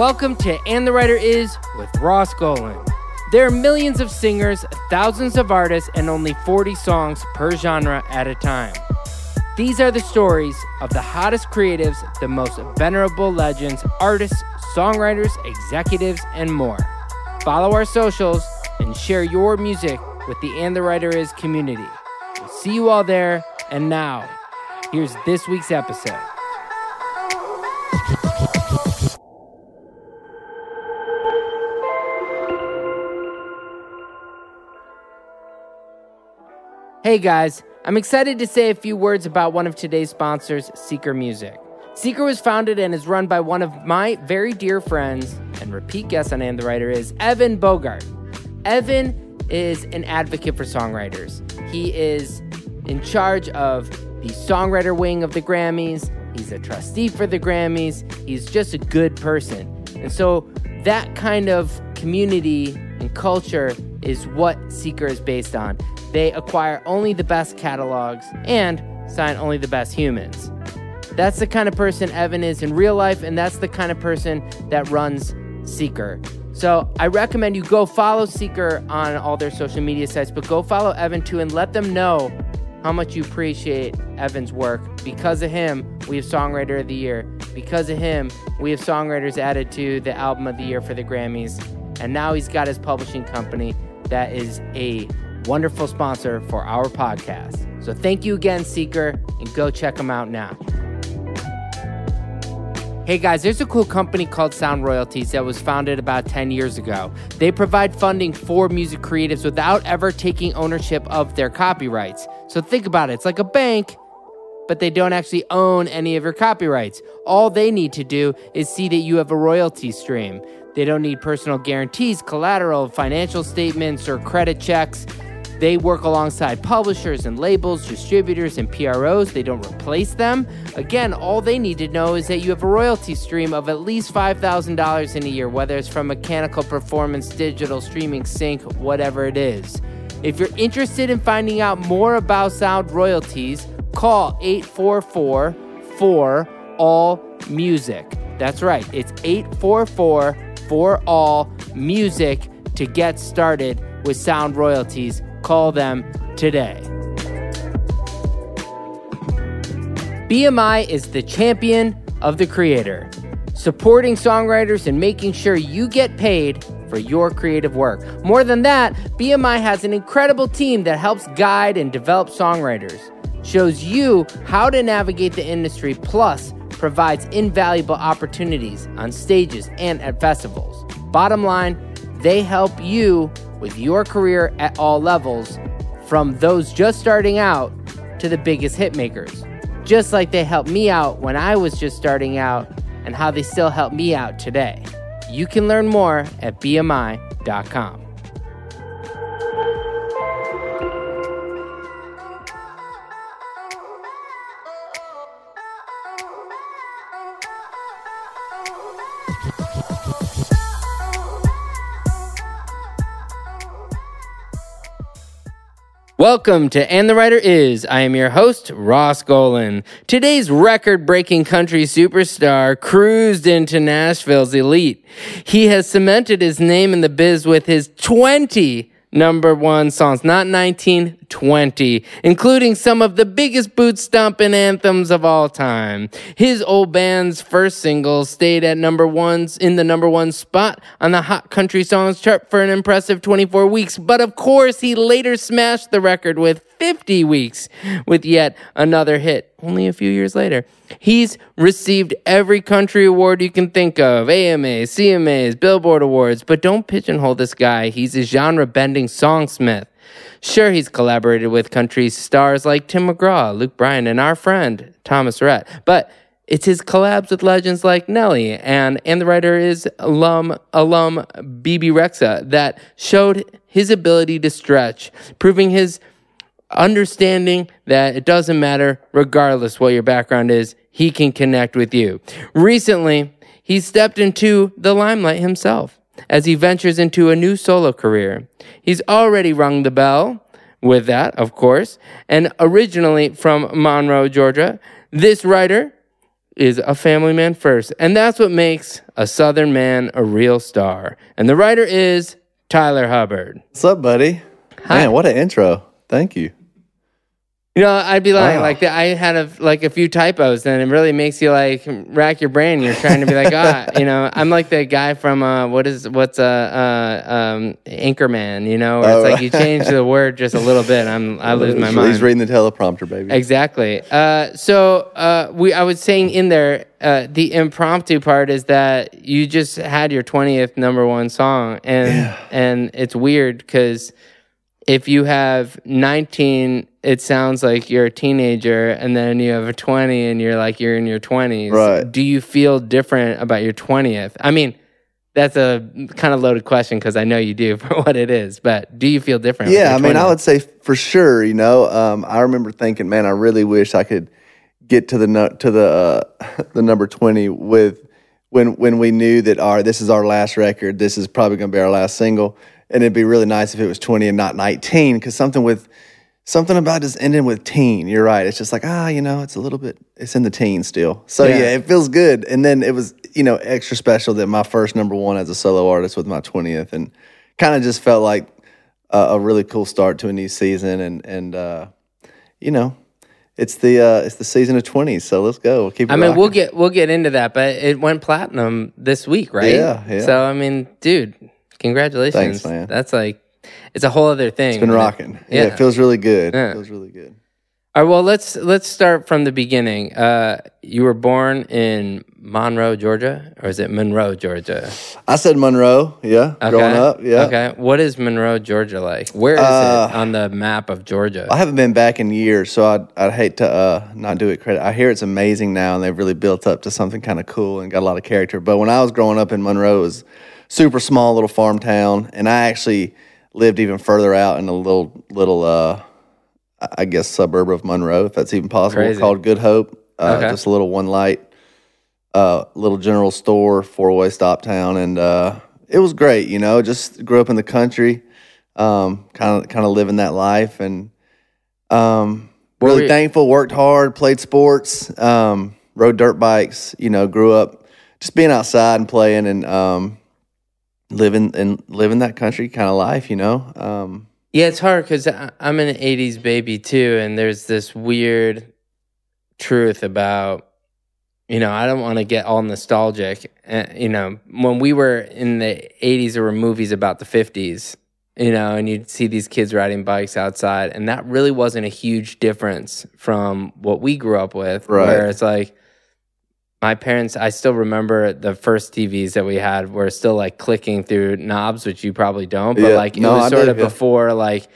Welcome to And the Writer Is with Ross Golan. There are millions of singers, thousands of artists, and only 40 songs per genre at a time. These are the stories of the hottest creatives, the most venerable legends, artists, songwriters, executives, and more. Follow our socials and share your music with the And the Writer Is community. We'll see you all there, and now, here's this week's episode. Hey guys, I'm excited to say a few words about one of today's sponsors, Seeker Music. Seeker was founded and is run by one of my very dear friends and repeat guest on And the Writer is Evan Bogart. Evan is an advocate for songwriters. He is in charge of the songwriter wing of the Grammys. He's a trustee for the Grammys. He's just a good person. And so that kind of community and culture is what Seeker is based on. They acquire only the best catalogs and sign only the best humans. That's the kind of person Evan is in real life, and that's the kind of person that runs Seeker. So I recommend you go follow Seeker on all their social media sites, but go follow Evan too and let them know how much you appreciate Evan's work. Because of him, we have Songwriter of the Year. Because of him, we have songwriters added to the Album of the Year for the Grammys. And now he's got his publishing company that is a wonderful sponsor for our podcast. So thank you again, Seeker, and go check them out now. Hey guys, there's a cool company called Sound Royalties that was founded about 10 years ago. They provide funding for music creatives without ever taking ownership of their copyrights. So think about it, it's like a bank, but they don't actually own any of your copyrights. All they need to do is see that you have a royalty stream. They don't need personal guarantees, collateral, financial statements, or credit checks. They work alongside publishers and labels, distributors, and PROs. They don't replace them. Again, all they need to know is that you have a royalty stream of at least $5,000 in a year, whether it's from mechanical performance, digital, streaming, sync, whatever it is. If you're interested in finding out more about sound royalties, call 844 4 All Music. That's right, it's 844 4 All Music to get started with sound royalties. Call them today. BMI is the champion of the creator, supporting songwriters and making sure you get paid for your creative work. More than that, BMI has an incredible team that helps guide and develop songwriters, shows you how to navigate the industry, plus provides invaluable opportunities on stages and at festivals. Bottom line, they help you with your career at all levels, from those just starting out to the biggest hitmakers. Just like they helped me out when I was just starting out, and how they still help me out today. You can learn more at BMI.com. Welcome to And the Writer Is. I am your host, Ross Golan. Today's record breaking country superstar cruised into Nashville's elite. He has cemented his name in the biz with his 20 number one songs, not 19, 20, including some of the biggest boot stomping anthems of all time. His old band's first single stayed at number ones in the number one spot on the Hot Country Songs chart for an impressive 24 weeks. But of course, he later smashed the record with 50 weeks with yet another hit only a few years later. He's received every country award you can think of AMAs, CMAs, Billboard Awards, but don't pigeonhole this guy. He's a genre bending songsmith. Sure, he's collaborated with country stars like Tim McGraw, Luke Bryan, and our friend Thomas Rhett, but it's his collabs with legends like Nelly and and the writer is alum alum Bebe Rexha that showed his ability to stretch, proving his understanding that it doesn't matter regardless what your background is, he can connect with you. Recently, he stepped into the limelight himself as he ventures into a new solo career. He's already rung the bell with that, of course, and originally from Monroe, Georgia, this writer is a family man first. And that's what makes a Southern man a real star. And the writer is Tyler Hubbard. What's up, buddy? Hi. Man, what an intro. Thank you. You know, I'd be lying. Wow. Like I had a like a few typos, and it really makes you like rack your brain. You're trying to be like, ah, you know, I'm like the guy from uh, what is what's a uh, um, Anchorman, you know, where it's Oh, like you change the word just a little bit. I'm I lose my He's- mind. He's reading the teleprompter, baby. Exactly. Uh, so uh, we, I was saying in there, uh, the impromptu part is that you just had your twentieth number one song, and and it's weird because if you have nineteen, it sounds like you're a teenager, and then you have a twenty, and you're like you're in your twenties. Right. Do you feel different about your twentieth? I mean. That's a kind of loaded question because I know you do for what it is, but do you feel different? Yeah, I mean, I would say for sure. You know, um, I remember thinking, man, I really wish I could get to the nu- to the uh, the number twenty with when when we knew that our this is our last record. This is probably going to be our last single, and it'd be really nice if it was twenty and not nineteen. Because something with something about just ending with teen. You're right. It's just like ah, you know, it's a little bit. It's in the teen still. So Yeah. yeah, it feels good. And then it was you know extra special that my first number one as a solo artist with my twentieth, and kind of just felt like a, a really cool start to a new season. And and uh, you know, it's the uh, it's the season of twenties. So let's go. We'll keep. I mean, we'll get we'll get into that, but it went platinum this week, right? Yeah, yeah. So I mean, dude, congratulations. Thanks, man. That's like it's a whole other thing. It's been rocking. Yeah, it feels really good. Yeah. It feels really good. All right, well, let's let's start from the beginning. Uh, you were born in Monroe, Georgia, or is it Monroe, Georgia? I said Monroe. Yeah, growing up. Yeah. Okay. What is Monroe, Georgia like? Where is Uh, it on the map of Georgia? I haven't been back in years, so I'd, I'd hate to uh, not do it credit. I hear it's amazing now, and they've really built up to something kind of cool and got a lot of character. But when I was growing up in Monroe, it was super small little farm town, and I actually lived even further out in a little little uh, I- guess suburb of Monroe, if that's even possible, Crazy. called Good Hope. Uh, Okay. Just a little one light, uh, little general store, four way stop town, and uh, it was great. You know, just grew up in the country, um, kind of kind of living that life, and um, really thankful. Worked hard, played sports, um, rode dirt bikes. You know, grew up just being outside and playing and um, living and living that country kind of life. You know. Um, Yeah, it's hard because I'm an '80s baby too, and there's this weird truth about, you know, I don't want to get all nostalgic. Uh, you know, when we were in the '80s, there were movies about the '50s. You know, and you'd see these kids riding bikes outside, and that really wasn't a huge difference from what we grew up with. Right. Where it's like, my parents, I still remember the first TVs that we had were still like clicking through knobs, which you probably don't, but Yeah. like it No, was I sort did, of yeah. before like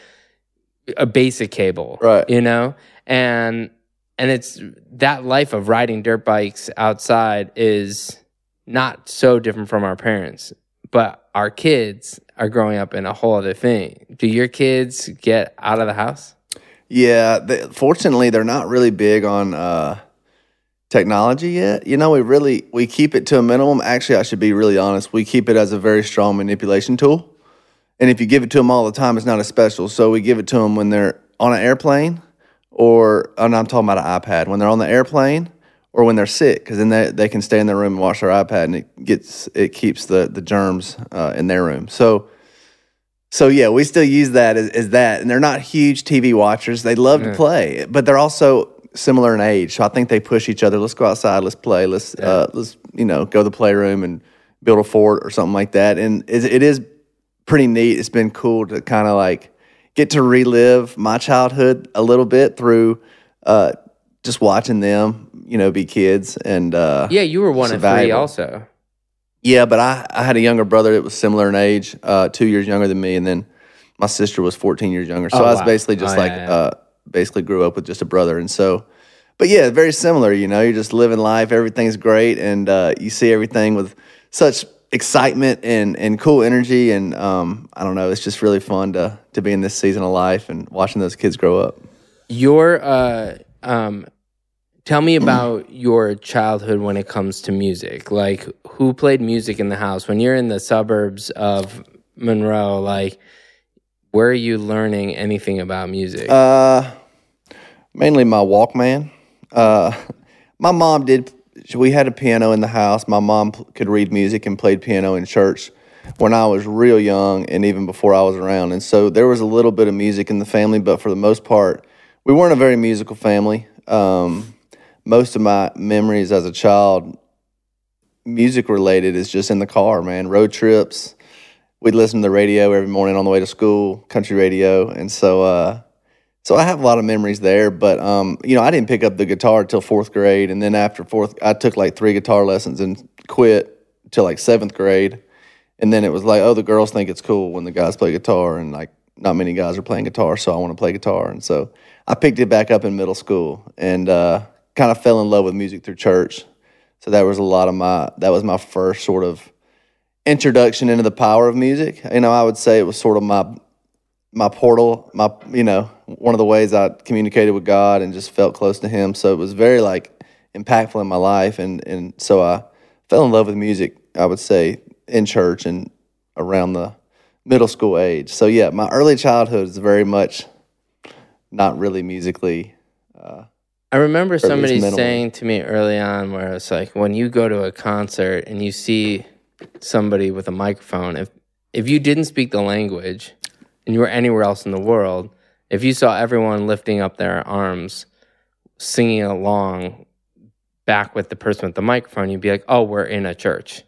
a basic cable, Right. You know, and and it's that life of riding dirt bikes outside is not so different from our parents, but our kids are growing up in a whole other thing. Do your kids get out of the house? Yeah, they, fortunately, they're not really big on uh, technology yet. You know, we really we keep it to a minimum. Actually, I should be really honest. We keep it as a very strong manipulation tool. And if you give it to them all the time, it's not as special. So we give it to them when they're on an airplane, or and I'm talking about an iPad when they're on the airplane, or when they're sick, because then they, they can stay in their room and watch their iPad, and it gets it keeps the the germs uh, in their room. So. So yeah, we still use that as, as that, and they're not huge TV watchers. They love to play, but they're also similar in age. So I think they push each other. Let's go outside. Let's play. Let's uh, let's you know go to the playroom and build a fort or something like that. And it, it is pretty neat. It's been cool to kind of like get to relive my childhood a little bit through uh, just watching them, you know, be kids and uh, Yeah, you were one of three, also. yeah, but I, I had a younger brother that was similar in age, uh, two years younger than me, and then my sister was 14 years younger. So Oh, I was wow. basically just Oh, like, yeah, yeah. Basically grew up with just a brother. And so, but yeah, very similar, you know, you're just living life, everything's great, and uh, you see everything with such excitement and, and cool energy. And um, I don't know, it's just really fun to, to be in this season of life and watching those kids grow up. Your uh um tell me about your childhood when it comes to music. Like who played music in the house when you're in the suburbs of Monroe like where are you learning anything about music? Uh, mainly my Walkman. Uh, my mom did we had a piano in the house. My mom could read music and played piano in church when I was real young and even before I was around. And so there was a little bit of music in the family, but for the most part, we weren't a very musical family. Um, most of my memories as a child, music related, is just in the car, man. Road trips. We'd listen to the radio every morning on the way to school, country radio. And so, uh, so I have a lot of memories there, but um, you know, I didn't pick up the guitar until fourth grade, and then after fourth, I took like three guitar lessons and quit till like seventh grade, and then it was like, oh, the girls think it's cool when the guys play guitar, and like not many guys are playing guitar, so I want to play guitar, and so I picked it back up in middle school, and uh, kind of fell in love with music through church. So that was a lot of my that was my first sort of introduction into the power of music. You know, I would say it was sort of my my portal, my you know, one of the ways I communicated with God and just felt close to Him. So it was very like impactful in my life, and and so I fell in love with music. I would say in church and around the middle school age. So yeah, my early childhood is very much not really musically. Uh, I remember somebody saying to me early on where it's like when you go to a concert and you see somebody with a microphone, if if you didn't speak the language and you were anywhere else in the world, if you saw everyone lifting up their arms, singing along back with the person with the microphone, you'd be like, "Oh, we're in a church."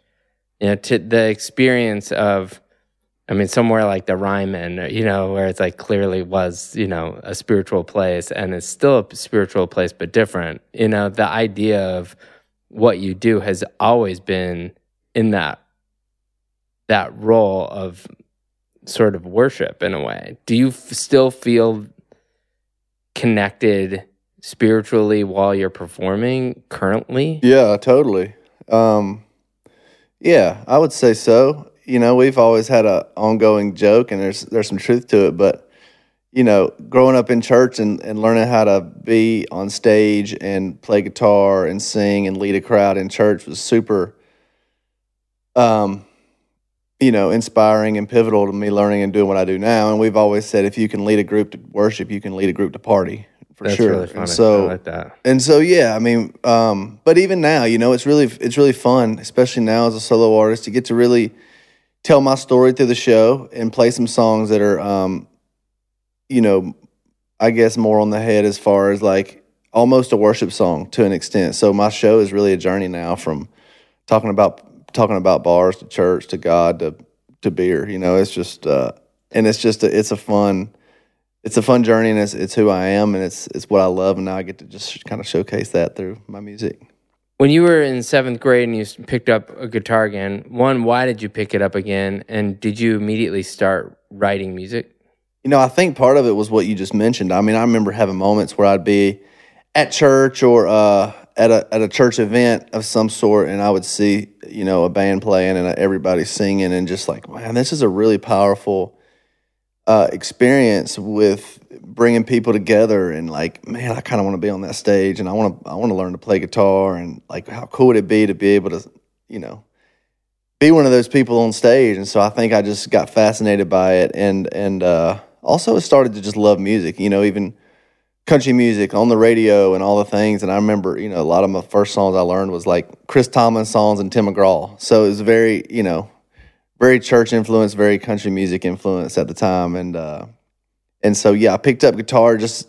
You know, to the experience of I mean, somewhere like the Ryman, you know, where it's like clearly was, you know, a spiritual place and it's still a spiritual place, but different. You know, the idea of what you do has always been in that that role of sort of worship in a way. Do you f- still feel connected spiritually while you're performing currently? Yeah, totally. Um, yeah, I would say so. You know, we've always had a ongoing joke, and there's there's some truth to it. But you know, growing up in church and, and learning how to be on stage and play guitar and sing and lead a crowd in church was super, um, you know, inspiring and pivotal to me learning and doing what I do now. And we've always said if you can lead a group to worship, you can lead a group to party for That's sure. really And so like that. and so yeah, I mean, um, but even now, you know, it's really it's really fun, especially now as a solo artist, to get to really tell my story through the show and play some songs that are, um, you know, I guess more on the head as far as like almost a worship song to an extent. So my show is really a journey now from talking about talking about bars to church to God to to beer. You know, it's just uh, and it's just a, it's a fun it's a fun journey and it's it's who I am and it's it's what I love and now I get to just kind of showcase that through my music. When you were in seventh grade and you picked up a guitar again, one, why did you pick it up again? And did you immediately start writing music? You know, I think part of it was what you just mentioned. I mean, I remember having moments where I'd be at church or uh, at a at a church event of some sort, and I would see you know a band playing and everybody singing, and just like, man, this is a really powerful uh, experience with bringing people together, and like, man, I kind of want to be on that stage, and I want to I want to learn to play guitar, and like, how cool would it be to be able to, you know, be one of those people on stage. And so I think I just got fascinated by it and and uh, also started to just love music, you know, even country music on the radio and all the things. And I remember, you know, a lot of my first songs I learned was like Chris Tomlin songs and Tim McGraw. So it was very, you know, very church influence, very country music influence at the time. And uh, and so yeah, I picked up guitar just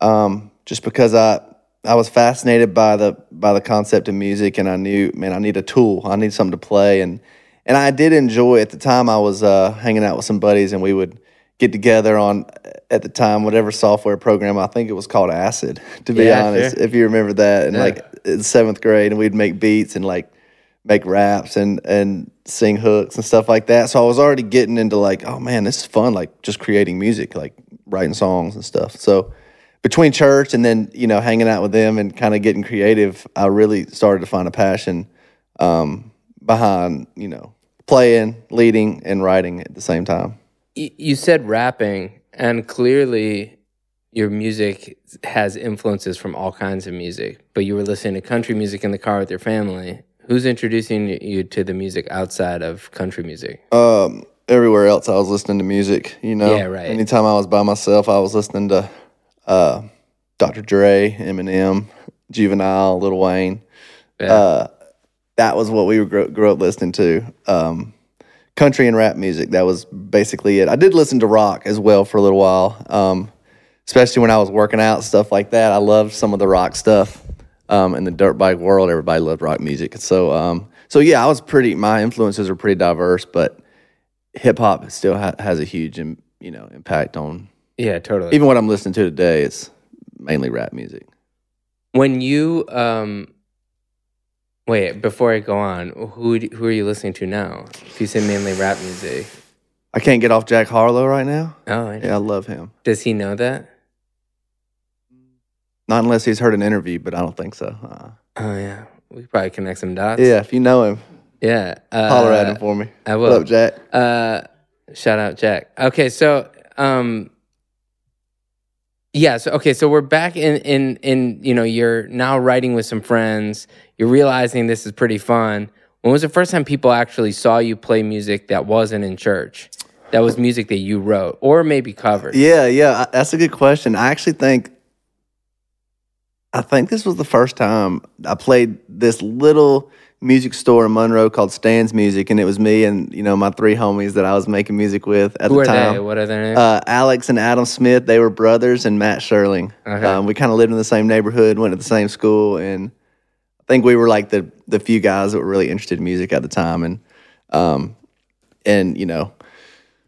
um, just because I I was fascinated by the by the concept of music, and I knew, man, I need a tool. I need something to play, and and I did enjoy. At the time, I was uh, hanging out with some buddies, and we would get together on at the time whatever software program. I think it was called Acid, to be Yeah, honest, sure. if you remember that. And Yeah. like in seventh grade, and we'd make beats and like make raps and and sing hooks and stuff like that. So I was already getting into like, oh man, this is fun, like just creating music, like writing songs and stuff. So between church and then you know hanging out with them and kind of getting creative, I really started to find a passion um, behind you know playing, leading, and writing at the same time. You said rapping, and clearly your music has influences from all kinds of music, but you were listening to country music in the car with your family. Who's introducing you to the music outside of country music? um, everywhere else I was listening to music. You know, Yeah, right. Anytime I was by myself, I was listening to uh, Dr. Dre, Eminem, Juvenile, Lil Wayne. Yeah. Uh, that was what we grew, grew up listening to. Um, country and rap music. That was basically it. I did listen to rock as well for a little while, um, especially when I was working out stuff like that. I loved some of the rock stuff. Um, in the dirt bike world, everybody loved rock music. So, um, so yeah, I was pretty. My influences are pretty diverse, but hip hop still ha- has a huge, im- you know, impact on yeah, totally. even what I'm listening to today. It's mainly rap music. when you um, wait before I go on, who who are you listening to now? If you say mainly rap music, I can't get off Jack Harlow right now. oh, Yeah, I love him. does he know that? Not unless he's heard an interview, but I don't think so. Uh, Oh yeah, we could probably connect some dots. yeah, if you know him, yeah. Uh, holler at him for me. I What will. up, Jack? Uh, shout out Jack. Okay, so um, yeah, so okay, so we're back in in in you know you're now writing with some friends. You're realizing this is pretty fun. When was the first time people actually saw you play music that wasn't in church? That was music that you wrote or maybe covered. Yeah, yeah, that's a good question. I actually think, I think this was the first time I played this little music store in Monroe called Stan's Music, and it was me and you know my three homies that I was making music with at Who the are time. they? What are their names? Uh, Alex and Adam Smith, they were brothers, and Matt Sherling. Okay. Um, we kind of lived in the same neighborhood, went to the same school, and think we were like the the few guys that were really interested in music at the time, and um, and you know,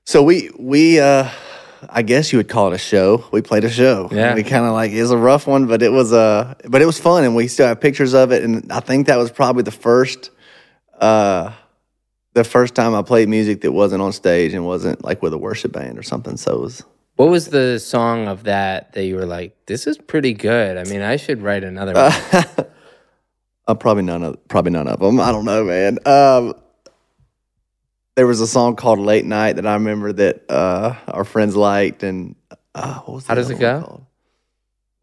so we we uh, I guess you would call it a show. We played a show. Yeah. we kind of like it was a rough one, but it was uh, but it was fun, and we still have pictures of it, and I think that was probably the first. Uh, the first time I played music that wasn't on stage and wasn't like with a worship band or something. So it was what was the song of that that you were like, this is pretty good? I mean, I should write another one. uh, probably none of probably none of them. I don't know, man. Um, there was a song called "Late Night" that I remember that uh, our friends liked, and uh, what was the How does it go?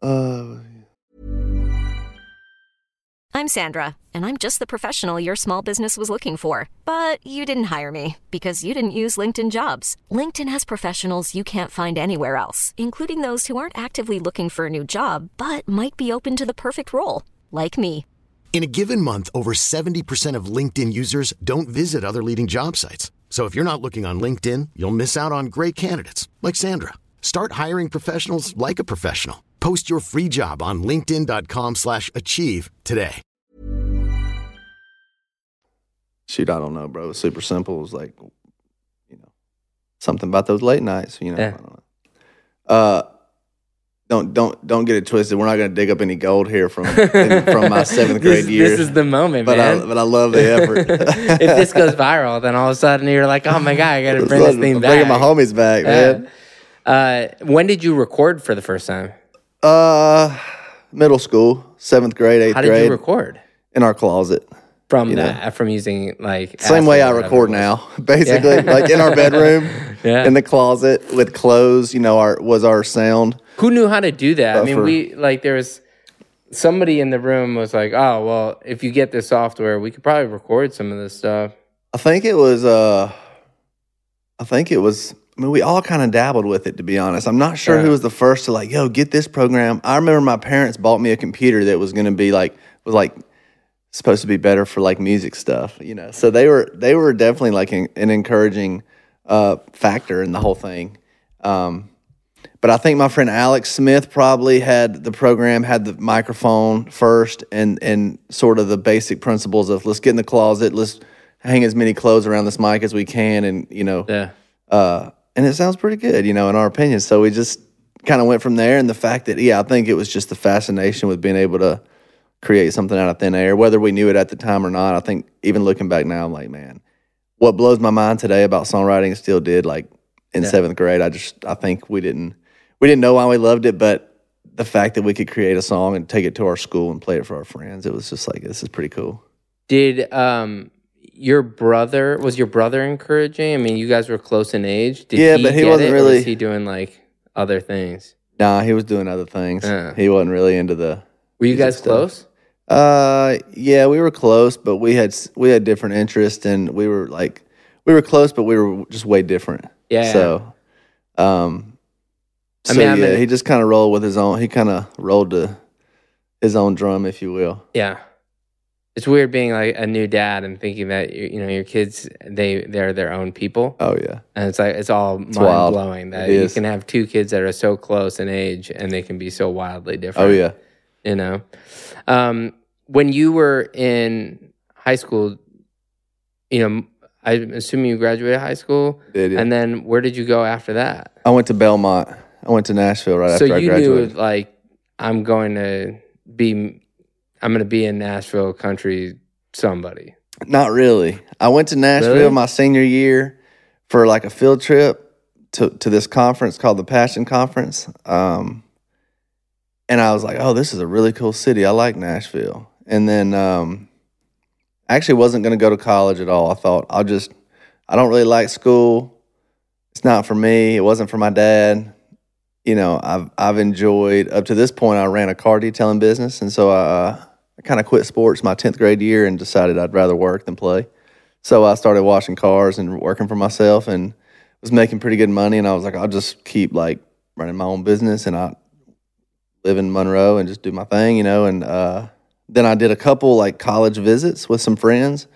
Uh, I'm Sandra, and I'm just the professional your small business was looking for. But you didn't hire me because you didn't use LinkedIn jobs. LinkedIn has professionals you can't find anywhere else, including those who aren't actively looking for a new job but might be open to the perfect role, like me. In a given month, over 70% of LinkedIn users don't visit other leading job sites. So if you're not looking on LinkedIn, you'll miss out on great candidates like Sandra. Start hiring professionals like a professional. Post your free job on linkedin.com/achieve slash achieve today. shoot, I don't know, bro. It was super simple. It was like, you know, something about those late nights. You know, Yeah. I don't know. Uh, don't don't don't get it twisted. We're not going to dig up any gold here from from my seventh grade this, years. This is the moment, but man. I but I love the effort. if this goes viral, then all of a sudden you're like, oh my god, I got to bring this thing I'm back. bringing my homies back, man. Uh, when did you record for the first time? Uh, middle school, seventh grade, eighth How did grade, you record? in our closet. From You know. the, from using like Same way I record now, basically, like in our bedroom, Yeah. in the closet with clothes. You know, our was our sound. Who knew how to do that? I Uh, mean, we like there was somebody in the room was like, oh well, if you get this software, we could probably record some of this stuff. I think it was. uh I think it was. I mean, we all kind of dabbled with it, to be honest. I'm not sure Yeah. who was the first to like, yo, get this program. I remember my parents bought me a computer that was going to be like, was like supposed to be better for like music stuff, you know. So they were they were definitely like an, an encouraging uh, factor in the whole thing. Um, but I think my friend Alex Smith probably had the program, had the microphone first, and and sort of the basic principles of let's get in the closet, let's hang as many clothes around this mic as we can, and you know, Yeah. uh, and it sounds pretty good, you know, in our opinion. So we just kind of went from there, and the fact that yeah, I think it was just the fascination with being able to create something out of thin air, whether we knew it at the time or not. I think even looking back now, I'm like, man, what blows my mind today about songwriting still did like in seventh grade. I just I think we didn't we didn't know why we loved it, but the fact that we could create a song and take it to our school and play it for our friends, it was just like this is pretty cool. Did um your brother was your brother encouraging? I mean, you guys were close in age. Did Yeah, but he get wasn't it, really- Was he doing like other things? Nah, he was doing other things. Yeah. He wasn't really into the Were you guys stuff. close? Uh, yeah, we were close, but we had we had different interests, and we were like we were close, but we were just way different. Yeah. So, um, I so mean, I'm yeah, he just kind of rolled with his own. He kind of rolled to his own drum, if you will. Yeah. It's weird being like a new dad and thinking that you you know your kids they they're their own people Oh yeah, and it's like it's all mind wild. blowing that It you is. can have two kids that are so close in age and they can be so wildly different. oh yeah. you know um, when you were in high school you know i'm assuming you graduated high school Did yeah. and then where did you go after that I went to Belmont. I went to Nashville right so after I you graduated. knew like i'm going to be i'm going to be in nashville country somebody Not really. I went to Nashville Really? my senior year for like a field trip to, to this conference called the Passion Conference. Um, and I was like, oh, this is a really cool city. I like Nashville. And then um, I actually wasn't going to go to college at all. I thought, I'll just, I don't really like school. It's not for me. It wasn't for my dad. You know, I've, I've enjoyed, up to this point, I ran a car detailing business. And so I, uh, I kind of quit sports my 10th grade year and decided I'd rather work than play. So I started washing cars and working for myself and was making pretty good money. And I was like, I'll just keep like running my own business and I live in Monroe and just do my thing, you know. And uh, then I did a couple like college visits with some friends.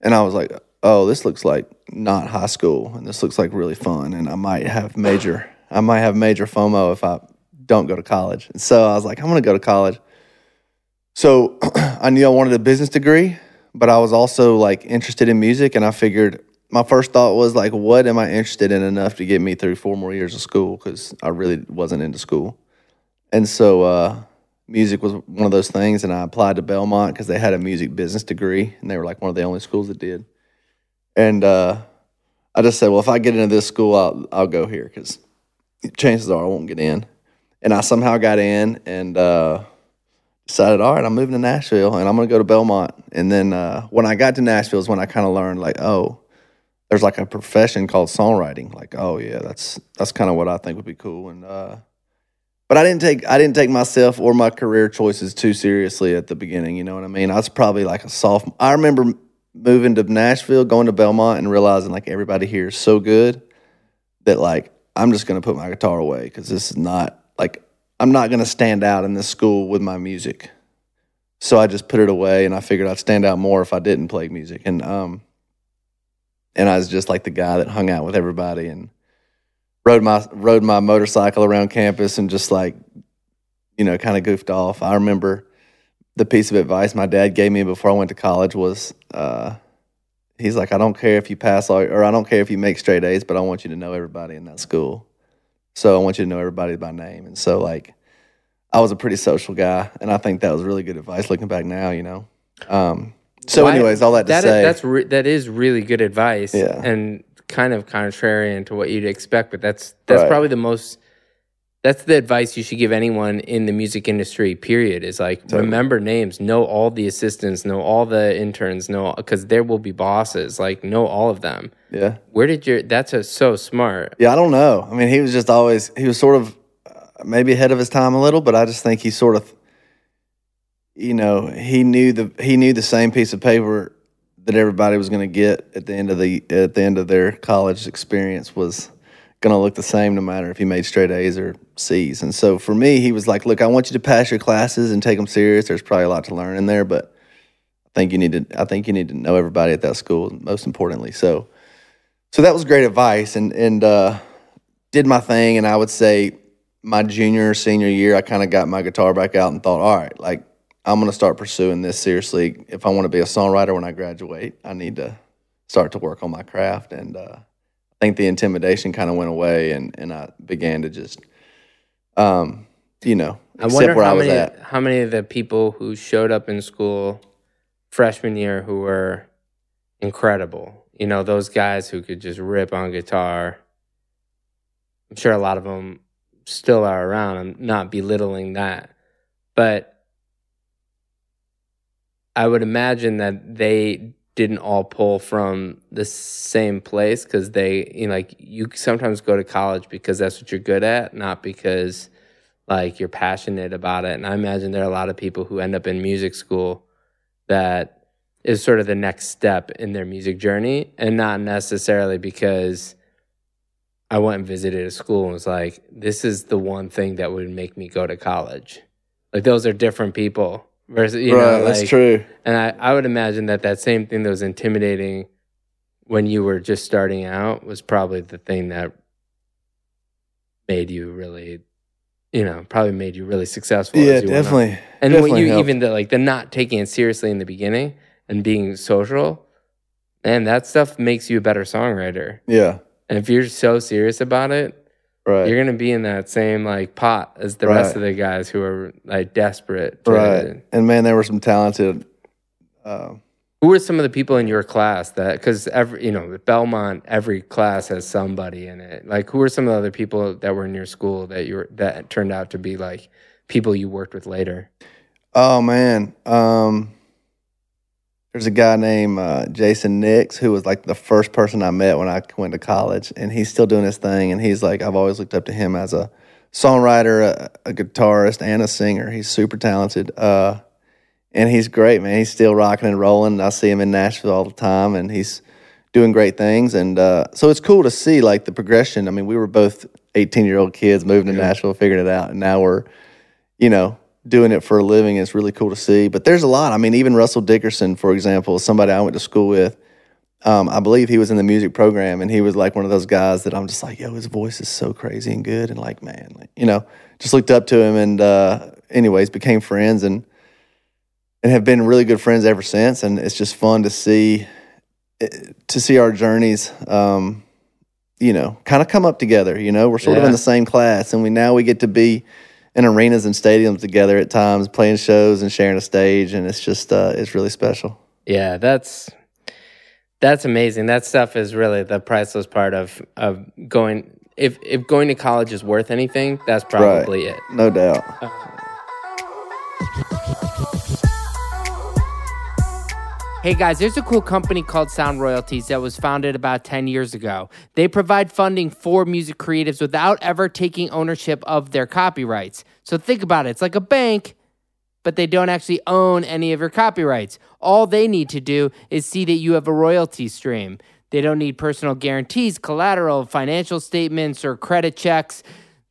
And I was like, oh, this looks like not high school. And this looks like really fun. And I might have major, I might have major FOMO if I don't go to college. And so I was like, I'm going to go to college. So I knew I wanted a business degree, but I was also like interested in music, and I figured my first thought was like, what am I interested in enough to get me through four more years of school? Because I really wasn't into school, and so uh, music was one of those things. And I applied to Belmont because they had a music business degree, and they were like one of the only schools that did. And uh, I just said, well, if I get into this school, I'll I'll go here because chances are I won't get in. And I somehow got in, and. Uh, decided, all right, I'm moving to Nashville and I'm going to go to Belmont. And then uh, when I got to Nashville is when I kind of learned, like, oh, there's like a profession called songwriting. Like, oh yeah, that's that's kind of what I think would be cool. And uh, but I didn't take I didn't take myself or my career choices too seriously at the beginning. You know what I mean? I was probably like a sophomore. I remember moving to Nashville, going to Belmont, and realizing like everybody here is so good that like I'm just going to put my guitar away because this is not like I'm not going to stand out in this school with my music. So I just put it away and I figured I'd stand out more if I didn't play music. And um and I was just like the guy that hung out with everybody and rode my rode my motorcycle around campus and just like you know, kind of goofed off. I remember the piece of advice my dad gave me before I went to college was uh he's like I don't care if you pass all or I don't care if you make straight A's, but I want you to know everybody in that school. So I want you to know everybody by name. And so like I was a pretty social guy, and I think that was really good advice looking back now. You know. Um, so, Why- anyways, all that to that say, that's re- that is really good advice Yeah. and kind of contrarian to what you'd expect but that's that's Right. probably the most that's the advice you should give anyone in the music industry period. Is like remember names. Know all the assistants. Know all the interns. Know because there will be bosses. Like know all of them. Yeah, where did your that's a, so smart. Yeah. I don't know. I mean, he was just always he was sort of uh, maybe ahead of his time a little, but I just think he sort of, you know, he knew the he knew the same piece of paper that everybody was going to get at the end of the at the end of their college experience was going to look the same no matter if you made straight A's or C's. And so for me, he was like, "Look, I want you to pass your classes and take them serious. There's probably a lot to learn in there, but I think you need to I think you need to know everybody at that school most importantly." So so that was great advice and and uh, did my thing and I would say my junior senior year I kind of got my guitar back out and thought, "All right, like I'm going to start pursuing this seriously. If I want to be a songwriter when I graduate, I need to start to work on my craft and uh, I think the intimidation kind of went away and, and I began to just, um, you know, i wonder where how I was many at. how many of the people who showed up in school freshman year who were incredible. You know, those guys who could just rip on guitar. I'm sure a lot of them still are around. I'm not belittling that. But I would imagine that they didn't all pull from the same place because they, you know, like you sometimes go to college because that's what you're good at, not because like you're passionate about it. And I imagine there are a lot of people who end up in music school that is sort of the next step in their music journey and not necessarily because I went and visited a school and was like, this is the one thing that would make me go to college. Like those are different people. Versus, you right, know, that's true. And I, I would imagine that that same thing that was intimidating when you were just starting out was probably the thing that made you really, you know, probably made you really successful. Yeah, as you definitely. And definitely when you helped. even the like the not taking it seriously in the beginning and being social, and that stuff makes you a better songwriter. yeah, And if you're so serious about it, right, you're gonna be in that same like pot as the rest of the guys who are like desperate. To, right. And man, there were some talented. Uh, Who were some of the people in your class that because every you know Belmont every class has somebody in it. Like who were some of the other people that were in your school that you were that turned out to be like people you worked with later? oh man, um, there's a guy named uh, Jason Nix who was like the first person I met when I went to college, and he's still doing his thing. And he's like, I've always looked up to him as a songwriter, a, a guitarist, and a singer. He's super talented. Uh, and he's great, man. He's still rocking and rolling. I see him in Nashville all the time, and he's doing great things. And uh, so it's cool to see like the progression. I mean, we were both 18 year old kids moving to Nashville, figuring it out, and now we're, you know, doing it for a living. It's really cool to see. But there's a lot. I mean, even Russell Dickerson, for example, somebody I went to school with. Um, I believe he was in the music program, and he was like one of those guys that I'm just like, yo, his voice is so crazy and good, and like, man, like, you know, just looked up to him, and uh, anyways, became friends, and and have been really good friends ever since. And it's just fun to see eh, to see our journeys, um, you know, kind of come up together. You know, we're sort of in the same class, and we now we get to be in arenas and stadiums together at times, playing shows and sharing a stage, and it's just uh, it's really special. Yeah, that's that's amazing. That stuff is really the priceless part of of going. If if going to college is worth anything, that's probably it. No doubt. Hey guys, there's a cool company called Sound Royalties that was founded about 10 years ago. They provide funding for music creatives without ever taking ownership of their copyrights. So think about it. It's like a bank, but they don't actually own any of your copyrights. All they need to do is see that you have a royalty stream. They don't need personal guarantees, collateral, financial statements, or credit checks.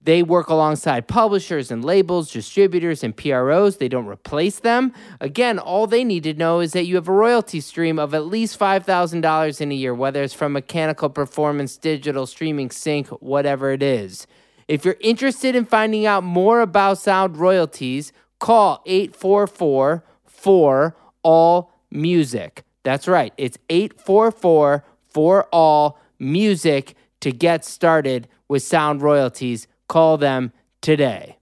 They work alongside publishers and labels, distributors, and PROs. They don't replace them. Again, all they need to know is that you have a royalty stream of at least $5,000 in a year, whether it's from mechanical performance, digital, streaming, sync, whatever it is. If you're interested in finding out more about sound royalties, call 844 4 All Music. That's right, it's 844 4 All Music to get started with sound royalties. Call them today.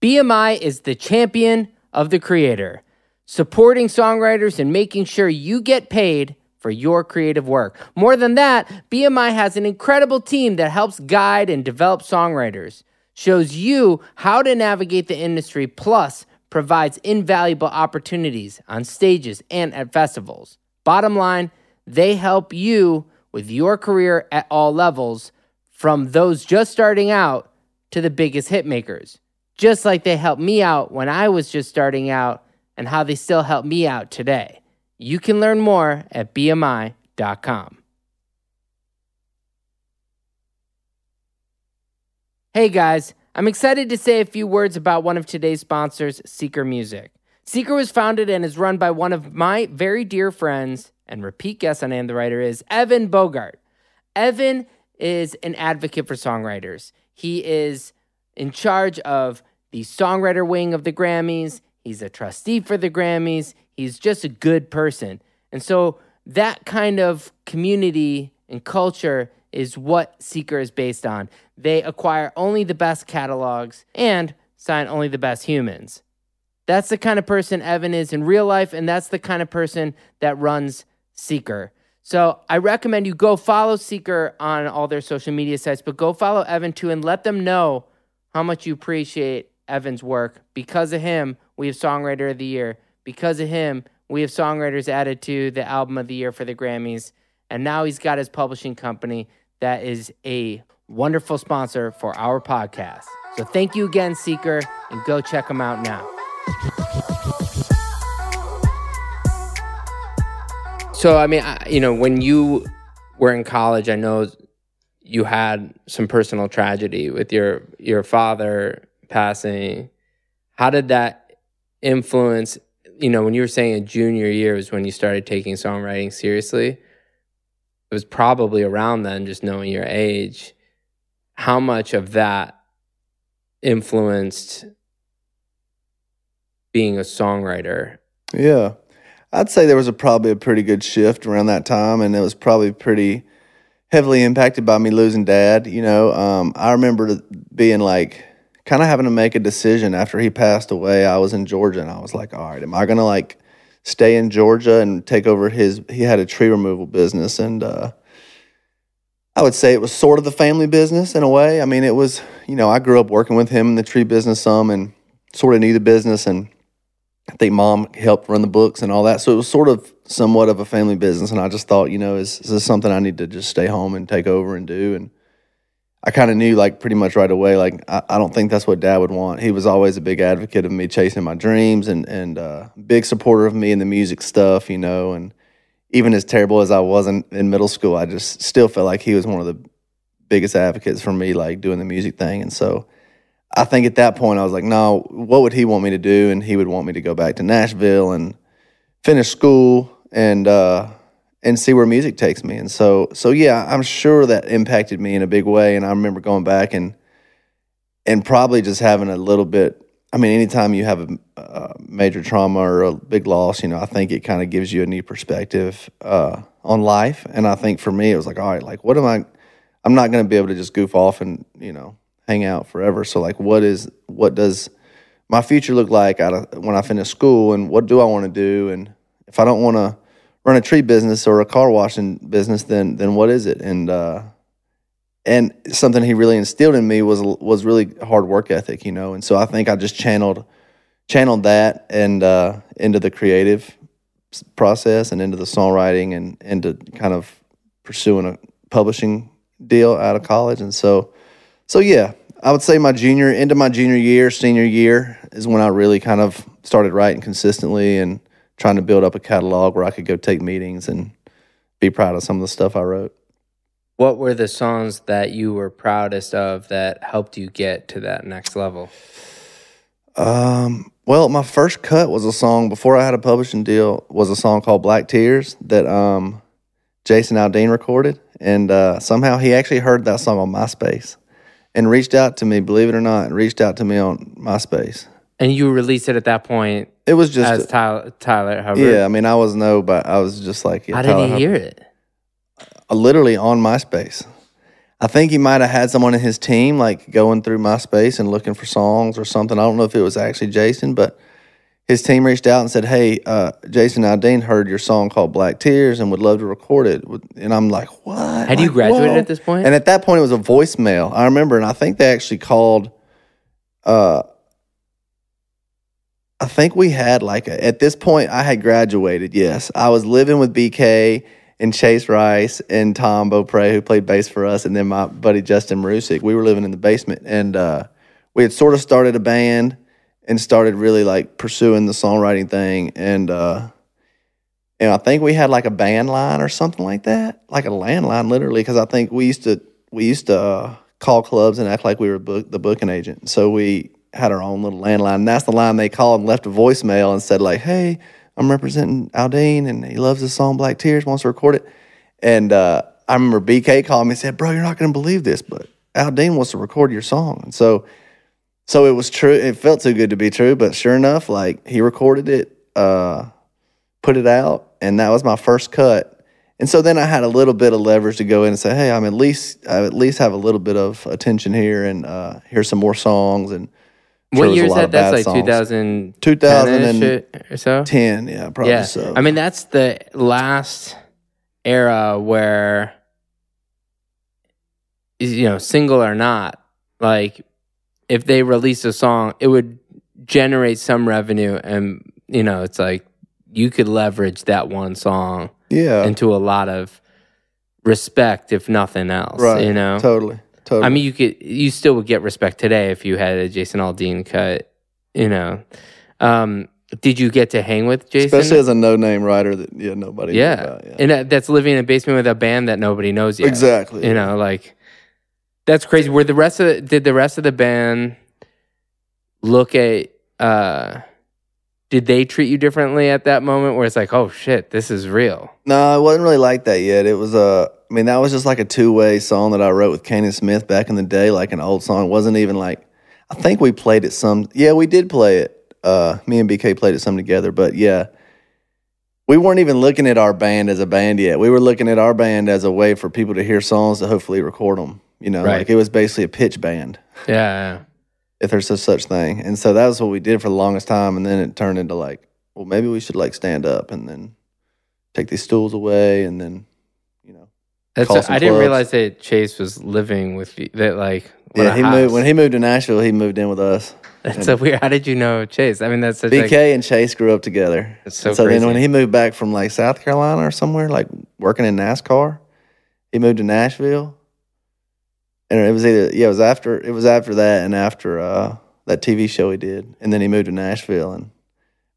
BMI is the champion of the creator, supporting songwriters and making sure you get paid for your creative work. More than that, BMI has an incredible team that helps guide and develop songwriters, shows you how to navigate the industry, plus provides invaluable opportunities on stages and at festivals. Bottom line, they help you with your career at all levels, from those just starting out to the biggest hit makers. Just like they helped me out when I was just starting out, and how they still help me out today. You can learn more at BMI.com. Hey guys, I'm excited to say a few words about one of today's sponsors, Seeker Music. Seeker was founded and is run by one of my very dear friends and repeat guest on And the Writer is Evan Bogart. Evan is an advocate for songwriters. He is in charge of the songwriter wing of the Grammys. He's a trustee for the Grammys. He's just a good person. And so that kind of community and culture is what Seeker is based on. They acquire only the best catalogs and sign only the best humans. That's the kind of person Evan is in real life, and that's the kind of person that runs Seeker. So I recommend you go follow Seeker on all their social media sites, but go follow Evan too and let them know how much you appreciate Evan's work. Because of him, we have Songwriter of the Year. Because of him, we have songwriters added to the Album of the Year for the Grammys. And now he's got his publishing company that is a wonderful sponsor for our podcast. So thank you again, Seeker, and go check them out now. So I mean, I, you know, when you were in college, I know you had some personal tragedy with your your father passing. How did that influence? You know, when you were saying a junior year was when you started taking songwriting seriously. It was probably around then, just knowing your age. How much of that influenced being a songwriter? Yeah. I'd say there was a, probably a pretty good shift around that time, and it was probably pretty heavily impacted by me losing dad. You know, um, I remember being like, kind of having to make a decision after he passed away. I was in Georgia, and I was like, all right, am I gonna like stay in Georgia and take over his? He had a tree removal business, and uh, I would say it was sort of the family business in a way. I mean, it was, you know, I grew up working with him in the tree business some, and sort of knew the business and I think mom helped run the books and all that. So it was sort of somewhat of a family business. And I just thought, you know, is, is this something I need to just stay home and take over and do? And I kind of knew like pretty much right away, like, I, I, don't think that's what dad would want. He was always a big advocate of me chasing my dreams and, and, uh, big supporter of me in the music stuff, you know, and even as terrible as I was in, in middle school, I just still felt like he was one of the biggest advocates for me, like doing the music thing. And so, I think at that point I was like, no, what would he want me to do? And he would want me to go back to Nashville and finish school and uh, and see where music takes me. And so so yeah, I'm sure that impacted me in a big way. And I remember going back and and probably just having a little bit. I mean, anytime you have a, a major trauma or a big loss, you know, I think it kind of gives you a new perspective uh, on life. And I think for me, it was like, all right, like what am I? I'm not going to be able to just goof off and you know hang out forever. So like, what is what does my future look like out of when I finish school, and what do I want to do? And if I don't want to run a tree business or a car washing business, then then what is it? And uh, and something he really instilled in me was was really hard work ethic, you know. And so I think I just channeled channeled that and uh, into the creative process and into the songwriting and into kind of pursuing a publishing deal out of college. And so so yeah, I would say my junior into my junior year, senior year is when I really kind of started writing consistently and trying to build up a catalog where I could go take meetings and be proud of some of the stuff I wrote. What were the songs that you were proudest of that helped you get to that next level? Um, well, my first cut was a song before I had a publishing deal was a song called Black Tears that um, Jason Aldean recorded, and uh, somehow he actually heard that song on MySpace and reached out to me, believe it or not, reached out to me on MySpace. And you released it at that point. It was just as Tyler, Tyler Hubbard. Yeah, I mean, I was no, but I was just like, yeah, how did he hear it? Uh, literally on MySpace. I think he might have had someone in his team like going through MySpace and looking for songs or something. I don't know if it was actually Jason, but his team reached out and said, "Hey, uh, Jason Aldean heard your song called Black Tears and would love to record it." And I'm like, "What?" Had like, you graduated whoa. at this point? And at that point, it was a voicemail. I remember, and I think they actually called. Uh, I think we had like a, at this point I had graduated. Yes, I was living with BK and Chase Rice and Tom Beaupre, who played bass for us, and then my buddy Justin Marusik. We were living in the basement, and uh, we had sort of started a band and started really like pursuing the songwriting thing. And uh, and I think we had like a band line or something like that, like a landline, literally, because I think we used to we used to uh, call clubs and act like we were book, the booking agent. So we had our own little landline. And that's the line they called and left a voicemail and said like, "Hey, I'm representing Aldean and he loves the song Black Tears, wants to record it." And uh, I remember BK called me and said, "Bro, you're not going to believe this, but Aldean wants to record your song." And so so it was true. It felt too good to be true, but sure enough, like he recorded it, uh, put it out, and that was my first cut. And so then I had a little bit of leverage to go in and say, "Hey, I'm at least I at least have a little bit of attention here, and uh, here's some more songs." And sure what year is that? That's like 2000, 2000 or so. Ten, yeah, probably yeah. so. I mean, that's the last era where, you know, single or not, like if they release a song, it would generate some revenue, and you know, it's like you could leverage that one song, yeah, into a lot of respect, if nothing else. Right. You know, totally, totally. I mean, you could, you still would get respect today if you had a Jason Aldean cut. You know, um, did you get to hang with Jason? Especially as a no-name writer that yeah nobody yeah, yeah. and that's living in a basement with a band that nobody knows yet. Exactly. You know, like That's crazy. Were the rest of the, did the rest of the band look at uh did they treat you differently at that moment where it's like, oh shit, this is real? No, it wasn't really like that yet. It was a, I mean, that was just like a two way song that I wrote with Canaan Smith back in the day, like an old song. It wasn't even like, I think we played it some, yeah, we did play it. Uh, me and BK played it some together, but yeah, we weren't even looking at our band as a band yet. We were looking at our band as a way for people to hear songs to hopefully record them. You know, Right. like it was basically a pitch band Yeah. if there's a such thing. And so that was what we did for the longest time. And then it turned into like, well, maybe we should like stand up and then take these stools away and then, you know. That's Call some I didn't realize that Chase was living with you. That like yeah, he house. moved when he moved to Nashville. He moved in with us. That's so weird. How did you know Chase? I mean, that's such BK like and Chase grew up together. That's so And so crazy. then when he moved back from like South Carolina or somewhere, like working in NASCAR, he moved to Nashville. And it was either yeah, it was after it was after that and after uh, that TV show he did, and then he moved to Nashville, and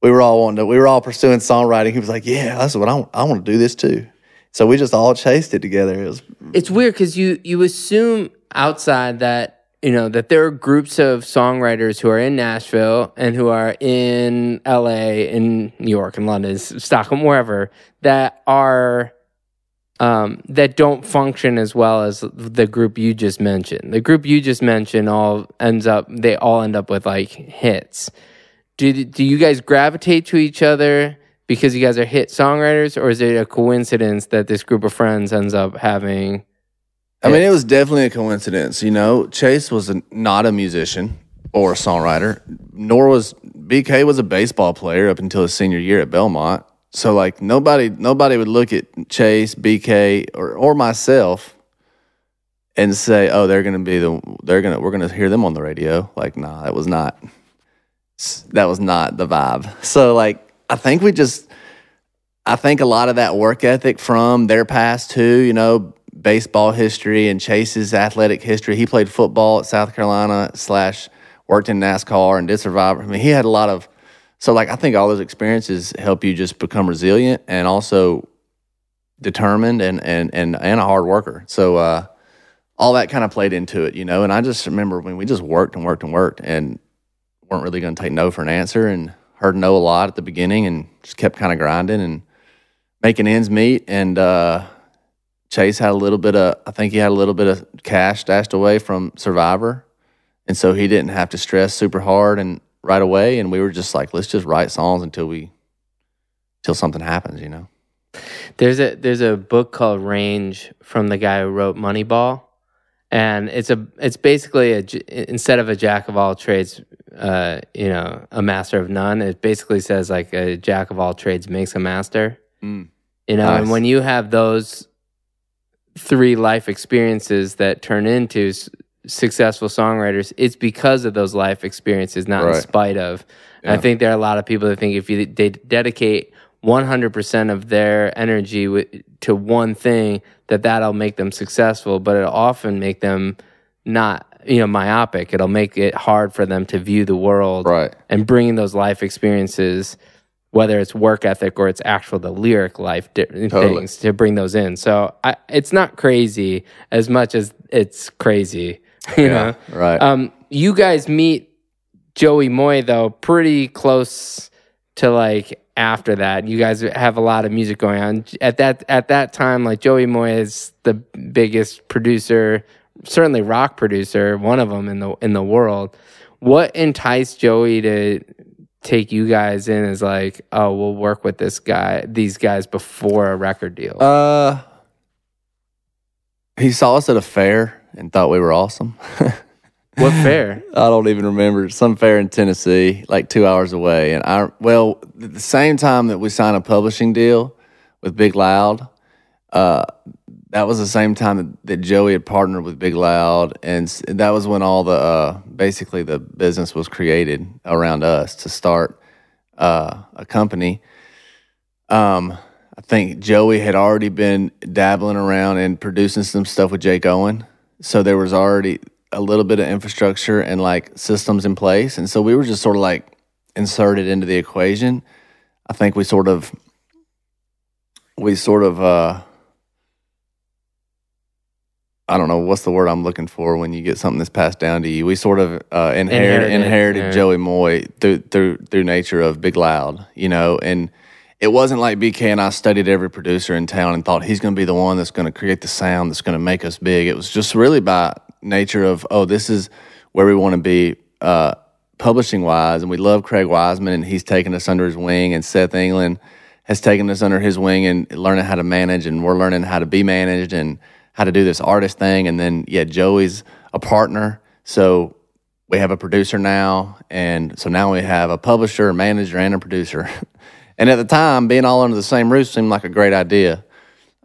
we were all wanting to, we were all pursuing songwriting. He was like, "Yeah, that's what I want. I want to do this too." So we just all chased it together. It was it's weird because you you assume outside that you know that there are groups of songwriters who are in Nashville and who are in L.A., in New York, and London, Stockholm, wherever that are um, that don't function as well as the group you just mentioned. The group you just mentioned all ends up they all end up with like hits. Do do you guys gravitate to each other because you guys are hit songwriters, or is it a coincidence that this group of friends ends up having? I mean, it was definitely a coincidence. You know, Chase was a, not a musician or a songwriter, nor was BK was a baseball player up until his senior year at Belmont. So like nobody nobody would look at Chase, BK, or or myself and say, "Oh, they're going to be the they're going to we're going to hear them on the radio." Like, nah, that was not that was not the vibe. So like I think we just I think a lot of that work ethic from their past too, you know, baseball history and Chase's athletic history. He played football at South Carolina slash worked in NASCAR and did Survivor. I mean, he had a lot of so like I think all those experiences help you just become resilient and also determined and and and and a hard worker. So uh all that kind of played into it, you know. And I just remember when we just worked and worked and worked and weren't really going to take no for an answer and heard no a lot at the beginning and just kept kind of grinding and making ends meet. And uh, Chase had a little bit of, I think he had a little bit of cash stashed away from Survivor. And so he didn't have to stress super hard and right away. And we were just like, let's just write songs until we, till something happens, you know? There's a there's a book called Range from the guy who wrote Moneyball, and it's a it's basically a instead of a jack of all trades, uh, you know, a master of none. It basically says like a jack of all trades makes a master. Mm. You know, and when you have those three life experiences that turn into successful songwriters, it's because of those life experiences, not in spite of. And I think there are a lot of people that think if you they dedicate 100% of their energy wi- to one thing, that that'll make them successful, but it'll often make them not, you know, myopic. It'll make it hard for them to view the world Right. and bringing those life experiences, whether it's work ethic or it's actual the lyric life di- things, to bring those in. So I, it's not crazy as much as it's crazy, you know. Right. Um, you guys meet Joey Moi though pretty close to like after that. You guys have a lot of music going on at that at that time. Like Joey Moi is the biggest producer, certainly rock producer, one of them in the in the world. What enticed Joey to take you guys in as like, oh, we'll work with this guy, these guys before a record deal? Uh, he saw us at a fair and thought we were awesome. what fair? I don't even remember some fair in Tennessee, like two hours away. And I, well, at the same time that we signed a publishing deal with Big Loud, uh, that was the same time that, that Joey had partnered with Big Loud, and that was when all the uh, basically the business was created around us to start uh, a company. Um, I think Joey had already been dabbling around and producing some stuff with Jake Owen, so there was already a little bit of infrastructure and like systems in place, and so we were just sort of like inserted into the equation. I think we sort of we sort of uh I don't know what's the word I'm looking for when you get something that's passed down to you. We sort of uh, inherit, Inherited, inherited yeah. Joey Moi through through through nature of Big Loud, you know, and it wasn't like BK and I studied every producer in town and thought he's going to be the one that's going to create the sound that's going to make us big. It was just really by nature of oh, this is where we want to be uh, publishing wise, and we love Craig Wiseman, and he's taken us under his wing, and Seth England has taken us under his wing and learning how to manage, and we're learning how to be managed and how to do this artist thing, and then yeah, Joey's a partner, so we have a producer now, and so now we have a publisher, a manager, and a producer. and at the time, being all under the same roof seemed like a great idea.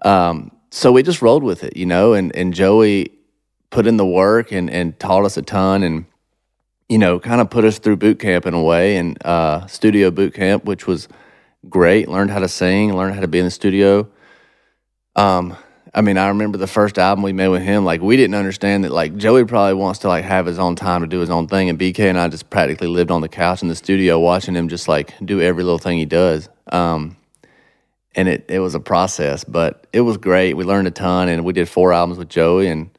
Um, so we just rolled with it, you know, and, and Joey put in the work and, and taught us a ton and, you know, kind of put us through boot camp in a way and uh, studio boot camp, which was great. Learned how to sing, learned how to be in the studio. Um, I mean, I remember the first album we made with him. Like, we didn't understand that. Like, Joey probably wants to like have his own time to do his own thing, and BK and I just practically lived on the couch in the studio watching him just like do every little thing he does. Um, and it it was a process, but it was great. We learned a ton, and we did four albums with Joey, and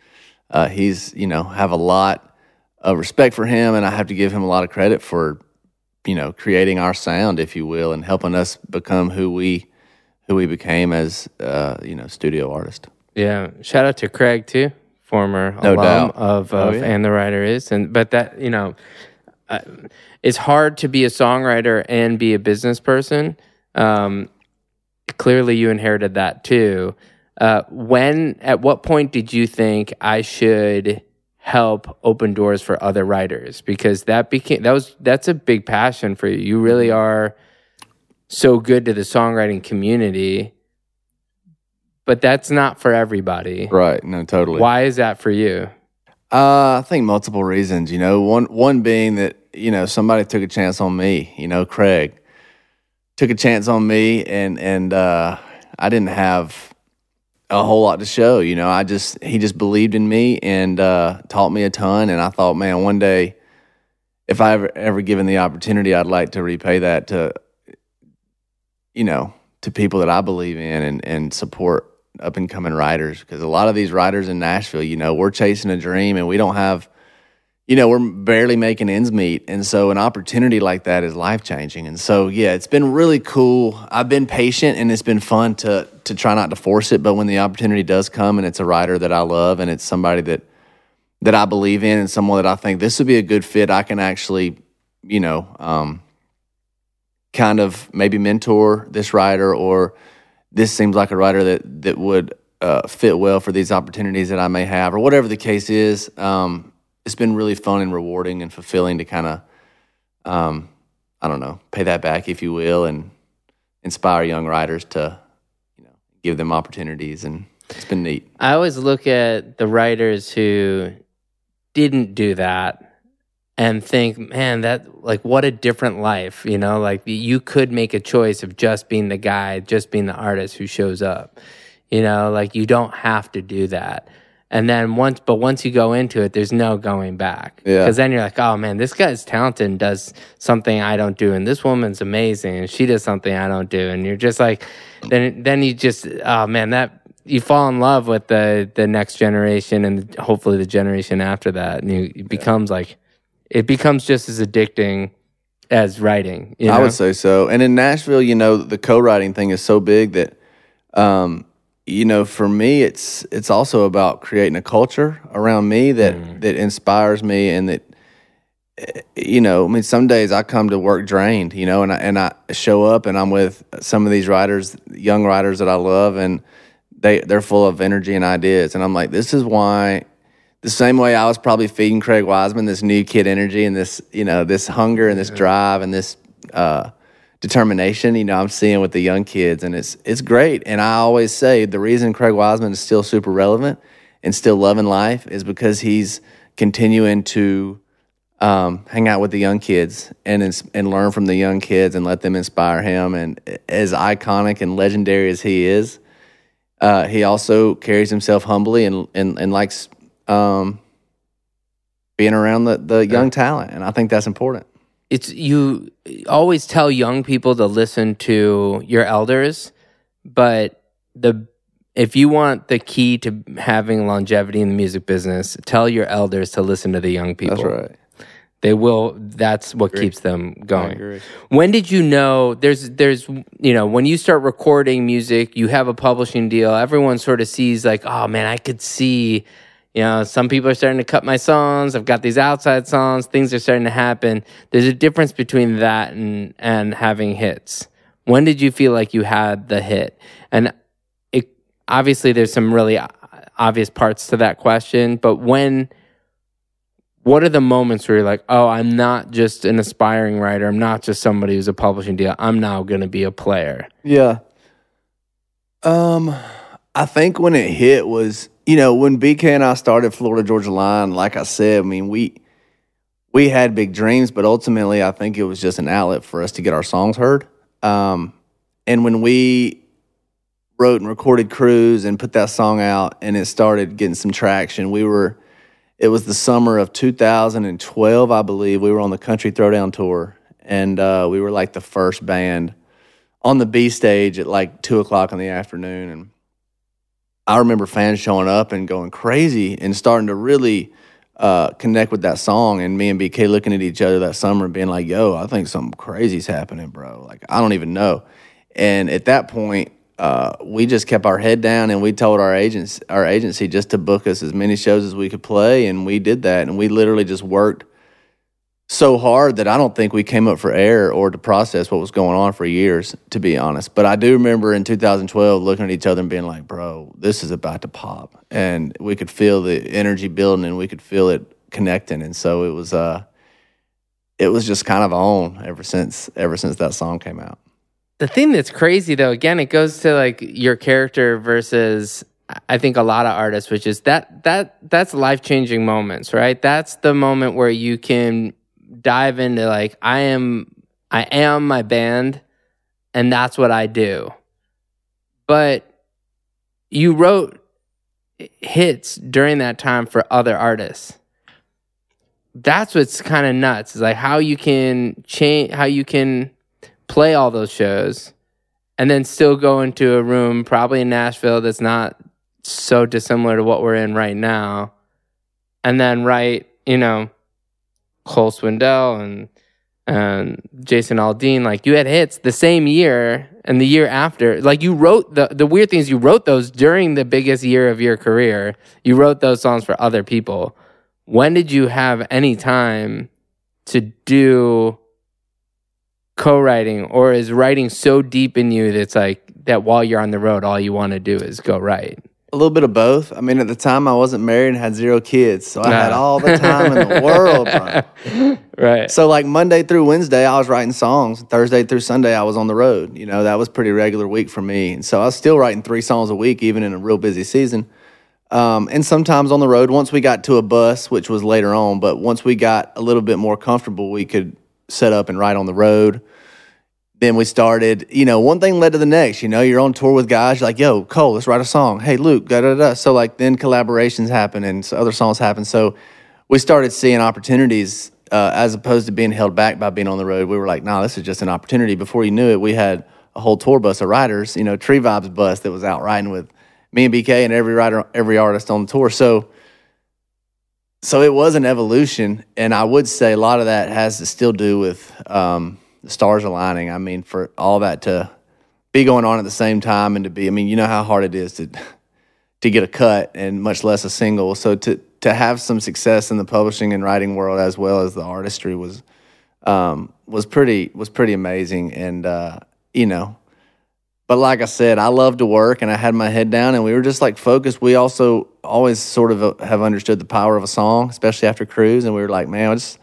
uh, he's you know have a lot of respect for him, and I have to give him a lot of credit for you know creating our sound, if you will, and helping us become who we who we became as uh, you know studio artist. Yeah, shout out to Craig too, former No alum doubt. of, Oh, yeah. and the writer is, and but that you know, uh, it's hard to be a songwriter and be a business person. Um, clearly, you inherited that too. Uh, when at what point did you think I should help open doors for other writers? Because that became that was that's a big passion for you. You really are so good to the songwriting community, but that's not for everybody. Right? No, totally. Why is that for you? Uh, I think multiple reasons. You know, one one being that you know somebody took a chance on me. You know, Craig took a chance on me, and and uh, I didn't have a whole lot to show. You know, I just he just believed in me and uh, taught me a ton. And I thought, man, one day, if I ever ever given the opportunity, I'd like to repay that to you know to people that I believe in and and support up and coming writers because a lot of these writers in Nashville, you know, we're chasing a dream and we don't have, you know, we're barely making ends meet. And so an opportunity like that is life changing. And so, yeah, it's been really cool. I've been patient and it's been fun to, to try not to force it. But when the opportunity does come and it's a writer that I love and it's somebody that, that I believe in and someone that I think this would be a good fit, I can actually, you know, um, kind of maybe mentor this writer or this seems like a writer that that would uh, fit well for these opportunities that I may have, or whatever the case is. Um, it's been really fun and rewarding and fulfilling to kind of, um, I don't know, pay that back, if you will, and inspire young writers to, you know, give them opportunities, and it's been neat. I always look at the writers who didn't do that and think, man, that like what a different life, you know, like you could make a choice of just being the guy, just being the artist who shows up. You know, like you don't have to do that. And then once, but once you go into it, there's no going back. Yeah. Because then you're like, oh man, this guy's talented and does something I don't do. And this woman's amazing and she does something I don't do. And you're just like, then, then you just, oh man, that, you fall in love with the, the next generation and hopefully the generation after that. And you, it becomes like, it becomes just as addicting as writing. You know? I would say so. And in Nashville, you know, the co-writing thing is so big that, um, you know, for me, it's it's also about creating a culture around me that that inspires me and that, eh, you know, I mean, some days I come to work drained, you know, and I and I show up and I'm with some of these writers, young writers that I love, and they they're full of energy and ideas, and I'm like, this is why the same way I was probably feeding Craig Wiseman this new kid energy and this, you know, this hunger and this drive and this uh, determination, you know, I'm seeing with the young kids, and it's it's great. And I always say the reason Craig Wiseman is still super relevant and still loving life is because he's continuing to um, hang out with the young kids and ins- and learn from the young kids and let them inspire him. And as iconic and legendary as he is, uh, he also carries himself humbly and and, and likes um, being around the, the young talent, and I think that's important. it's you always tell young people to listen to your elders, but the if you want the key to having longevity in the music business, tell your elders to listen to the young people. That's right. They will. That's what keeps them going. When did you know? There's, there's, you know, when you start recording music, you have a publishing deal. Everyone sort of sees like, oh man, I could see. You know, some people are starting to cut my songs. I've got these outside songs. Things are starting to happen. There's a difference between that and and having hits. When did you feel like you had the hit? And it obviously there's some really obvious parts to that question, but when what are the moments where you're like, oh, I'm not just an aspiring writer. I'm not just somebody who's a publishing deal. I'm now going to be a player. Yeah. Um, I think when it hit was, you know, when BK and I started Florida Georgia Line, like I said, I mean, we we had big dreams, but ultimately I think it was just an outlet for us to get our songs heard. Um, and when we wrote and recorded Cruise and put that song out and it started getting some traction, we were it was the summer of 2012, I believe. We were on the Country Throwdown tour, and uh, we were like the first band on the B stage at like two o'clock in the afternoon. And I remember fans showing up and going crazy and starting to really uh, connect with that song. And me and BK looking at each other that summer and being like, yo, I think something crazy's happening, bro. Like, I don't even know. And at that point, uh, we just kept our head down and we told our agents, our agency, just to book us as many shows as we could play, and we did that. And we literally just worked so hard that I don't think we came up for air or to process what was going on for years, to be honest. But I do remember in 2012 looking at each other and being like, "Bro, this is about to pop," and we could feel the energy building and we could feel it connecting, and so it was. Uh, it was just kind of on ever since ever since that song came out. The thing that's crazy though, again, it goes to like your character versus I think a lot of artists, which is that that that's life changing moments, right? That's the moment where you can dive into like I am I am my band and that's what I do. But you wrote hits during that time for other artists. That's what's kind of nuts. Is like how you can change how you can play all those shows and then still go into a room probably in Nashville that's not so dissimilar to what we're in right now and then write, you know, Cole Swindell and and Jason Aldean, like you had hits the same year and the year after. Like you wrote the the weird things you wrote those during the biggest year of your career. You wrote those songs for other people. When did you have any time to do co-writing or is writing so deep in you that it's like that while you're on the road all you want to do is go write? A little bit of both. I mean, at the time, I wasn't married and had zero kids, so I had all the time in the world. Right. So, like Monday through Wednesday, I was writing songs. Thursday through Sunday, I was on the road. You know, that was pretty regular week for me. And so I was still writing three songs a week, even in a real busy season. Um, and sometimes on the road, once we got to a bus, which was later on, but once we got a little bit more comfortable, we could set up and write on the road. Then we started, you know, one thing led to the next. You know, you're on tour with guys, you're like, yo, Cole, let's write a song. Hey, Luke, da da da. So, like, then collaborations happen and other songs happen. So, we started seeing opportunities uh, as opposed to being held back by being on the road. We were like, nah, this is just an opportunity. Before you knew it, we had a whole tour bus of riders, you know, Tree Vibez bus that was out riding with me and BK and every rider, every artist on the tour. So, so it was an evolution, and I would say a lot of that has to still do with um, the stars aligning. I mean, for all that to be going on at the same time, and to be, I mean, you know how hard it is to to get a cut, and much less a single. So to to have some success in the publishing and writing world as well as the artistry was um, was pretty was pretty amazing, and uh, you know. But like I said, I love to work and I had my head down and we were just like focused. We also always sort of uh, have understood the power of a song, especially after Cruise. And we were like, man, I just,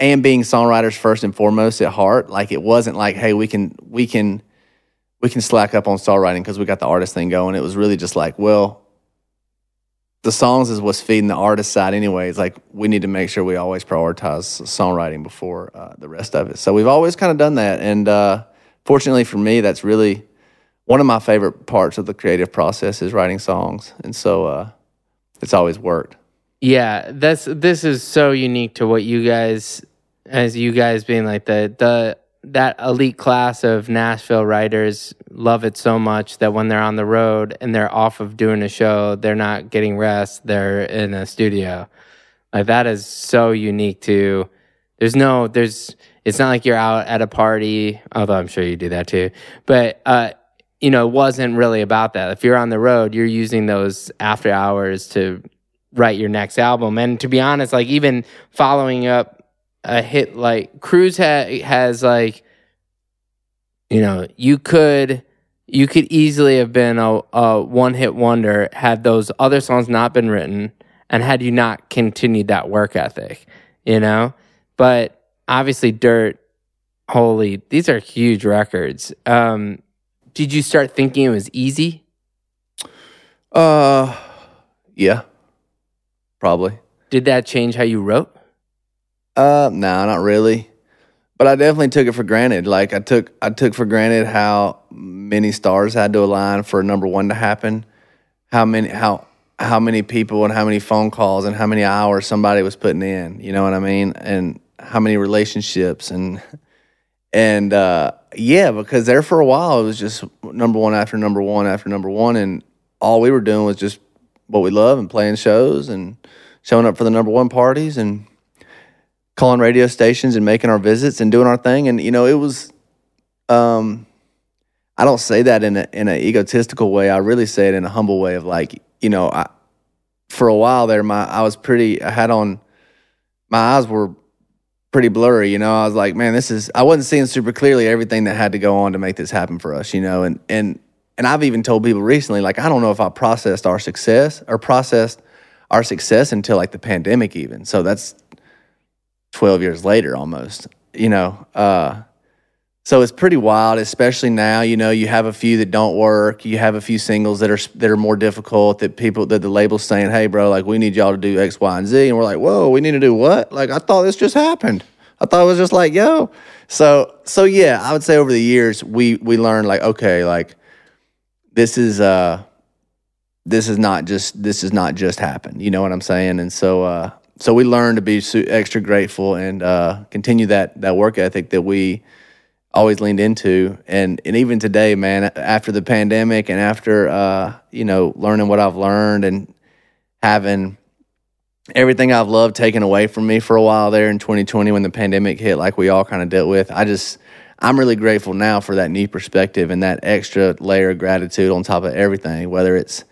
and being songwriters first and foremost at heart, like it wasn't like, hey, we can, we can, we can slack up on songwriting because we got the artist thing going. It was really just like, well, the songs is what's feeding the artist side anyways. Like we need to make sure we always prioritize songwriting before uh, the rest of it. So we've always kind of done that. And uh, fortunately for me, that's really one of my favorite parts of the creative process is writing songs. And so uh, it's always worked. Yeah, that's this is so unique to what you guys as you guys being like the the that elite class of Nashville writers love it so much that when they're on the road and they're off of doing a show, they're not getting rest, they're in a studio. Like that is so unique to there's no there's it's not like you're out at a party, although I'm sure you do that too. But uh you know, it wasn't really about that. If you're on the road, you're using those after hours to write your next album. And to be honest, like even following up a hit like Cruise ha- has like, you know, you could you could easily have been a, a one hit wonder had those other songs not been written and had you not continued that work ethic, you know. But obviously, Dirt, holy, these are huge records. Um, did you start thinking it was easy? Uh, yeah, probably. Did that change how you wrote? Uh, no, nah, not really. But I definitely took it for granted. Like I took, I took for granted how many stars had to align for number one to happen. How many, how how many people and how many phone calls and how many hours somebody was putting in. You know what I mean? And how many relationships and and uh, yeah, because there for a while it was just number one after number one after number one, and all we were doing was just what we love and playing shows and showing up for the number one parties and calling radio stations and making our visits and doing our thing. And you know, it was. Um, I don't say that in a in an egotistical way. I really say it in a humble way of like, you know, I, for a while there, my I was pretty. I had on my eyes were pretty blurry. You know, I was like, man, this is. I wasn't seeing super clearly everything that had to go on to make this happen for us. You know, and and and I've even told people recently, like, I don't know if I processed our success or processed our success until like the pandemic, even. So that's 12 years later almost, you know. Uh, so it's pretty wild, especially now. You know, you have a few that don't work. You have a few singles that are that are more difficult. That people that the label's saying, "Hey, bro, like we need y'all to do X, Y, and Z," and we're like, "Whoa, we need to do what?" Like I thought this just happened. I thought it was just like, "Yo." So so yeah, I would say over the years we we learned like, okay, like this is uh this is not just this is not just happened. You know what I'm saying? And so uh so we learned to be extra grateful and uh, continue that that work ethic that we always leaned into. And and even today, man, after the pandemic and after uh, you know learning what I've learned and having everything I've loved taken away from me for a while there in 2020 when the pandemic hit, like we all kind of dealt with, I just I'm really grateful now for that new perspective and that extra layer of gratitude on top of everything, whether it's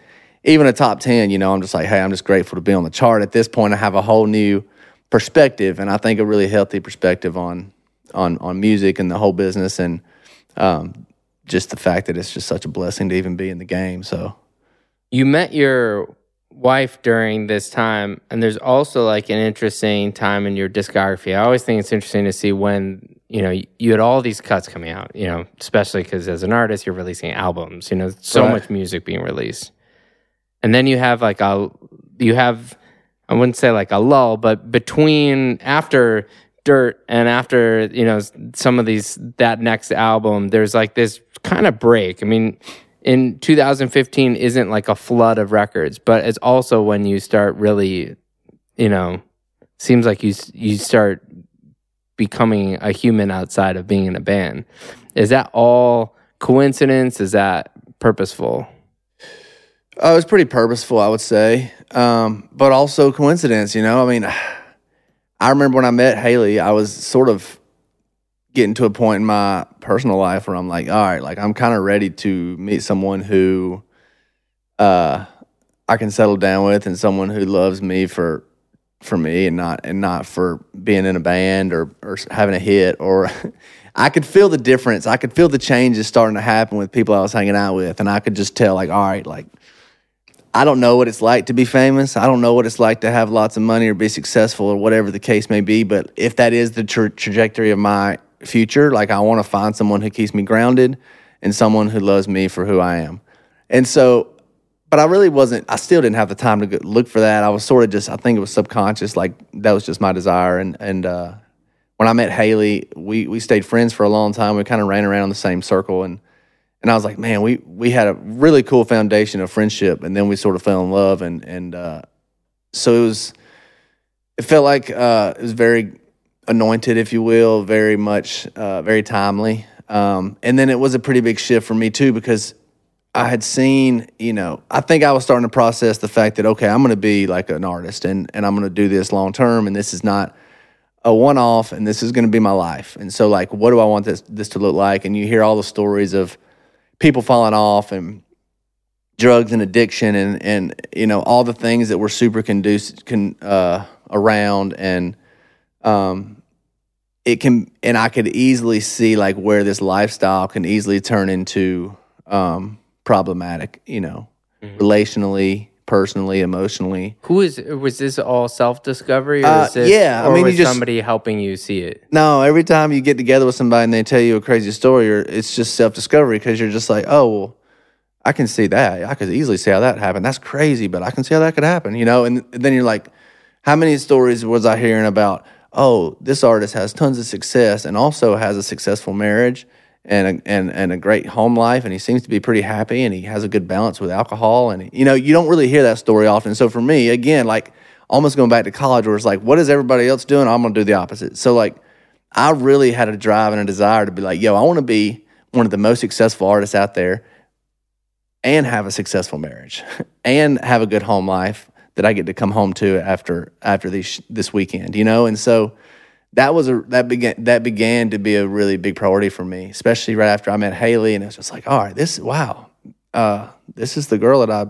even a top 10, you know, I'm just like, hey, I'm just grateful to be on the chart. At this point, I have a whole new perspective, and I think a really healthy perspective on on on music and the whole business, and um, just the fact that it's just such a blessing to even be in the game. So, you met your wife during this time, and there's also like an interesting time in your discography. I always think it's interesting to see when you know you had all these cuts coming out. You know, especially because as an artist, you're releasing albums. You know, so right. much music being released and then you have like a you have I wouldn't say like a lull, but between after Dirt and after you know some of these that next album, there's like this kind of break. I mean, in 2015 isn't like a flood of records, but it's also when you start really, you know, seems like you you start becoming a human outside of being in a band. Is that all coincidence? Is that purposeful? Uh, it was pretty purposeful, I would say, um, but also coincidence. You know, I mean, I remember when I met Haley, I was sort of getting to a point in my personal life where I'm like, all right, like I'm kind of ready to meet someone who uh, I can settle down with, and someone who loves me for for me and not and not for being in a band or or having a hit or I could feel the difference. I could feel the changes starting to happen with people I was hanging out with and I could just tell like all right like I don't know what it's like to be famous. I don't know what it's like to have lots of money or be successful or whatever the case may be. But if that is the tra- trajectory of my future, like I want to find someone who keeps me grounded and someone who loves me for who I am. And so, but I really wasn't, I still didn't have the time to look for that. I was sort of just, I think it was subconscious, like that was just my desire. And, and, uh, when I met Haley, we, we stayed friends for a long time. We kind of ran around in the same circle and, and I was like, man, we we had a really cool foundation of friendship, and then we sort of fell in love, and and uh, so it was. It felt like uh, it was very anointed, if you will, very much, uh, very timely. Um, and then it was a pretty big shift for me too because I had seen, you know, I think I was starting to process the fact that okay, I'm going to be like an artist and and I'm going to do this long term, and this is not a one off, and this is going to be my life. And so, like, what do I want this this to look like? And you hear all the stories of people falling off and drugs and addiction and and you know all the things that were super conducive con, uh, around and um it can and I could easily see like where this lifestyle can easily turn into um problematic you know Mm-hmm. relationally personally emotionally Who is was this all self discovery Uh, yeah, I mean, was just- somebody helping you see it? No, every time you get together with somebody and they tell you a crazy story, or it's just self discovery because you're just like, oh, well, I can see that. I could easily see how that happened. That's crazy, but I can see how that could happen, you know? And then you're like, how many stories was I hearing about, oh, this artist has tons of success and also has a successful marriage and a, and, and a great home life, and he seems to be pretty happy and he has a good balance with alcohol. And, you know, you don't really hear that story often. So for me, again, like almost going back to college where it's like, what is everybody else doing? I'm going to do the opposite. So, like, I really had a drive and a desire to be like, yo, I want to be one of the most successful artists out there and have a successful marriage and have a good home life that I get to come home to after after these this weekend, you know? And so that was a that began that began to be a really big priority for me, especially right after I met Haley and it was just like, all right, this wow. Uh, this is the girl that I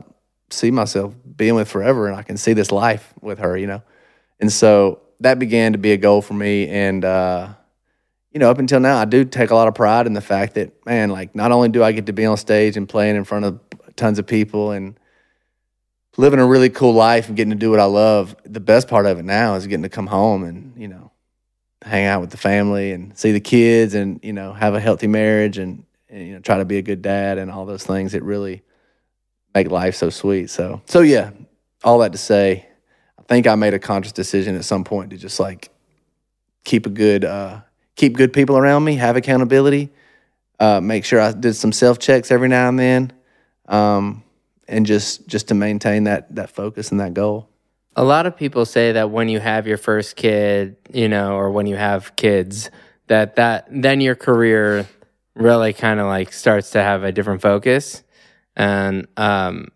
see myself being with forever and I can see this life with her, you know. And so that began to be a goal for me and uh you know, up until now, I do take a lot of pride in the fact that, man, like, not only do I get to be on stage and playing in front of tons of people and living a really cool life and getting to do what I love, the best part of it now is getting to come home and, you know, hang out with the family and see the kids and, you know, have a healthy marriage and, and you know, try to be a good dad and all those things that really make life so sweet. So, so yeah, all that to say, I think I made a conscious decision at some point to just like keep a good, uh, keep good people around me, have accountability, uh, make sure I did some self checks every now and then, um, and just just to maintain that that focus and that goal. A lot of people say that when you have your first kid, you know, or when you have kids, that that then your career really kind of like starts to have a different focus. And um,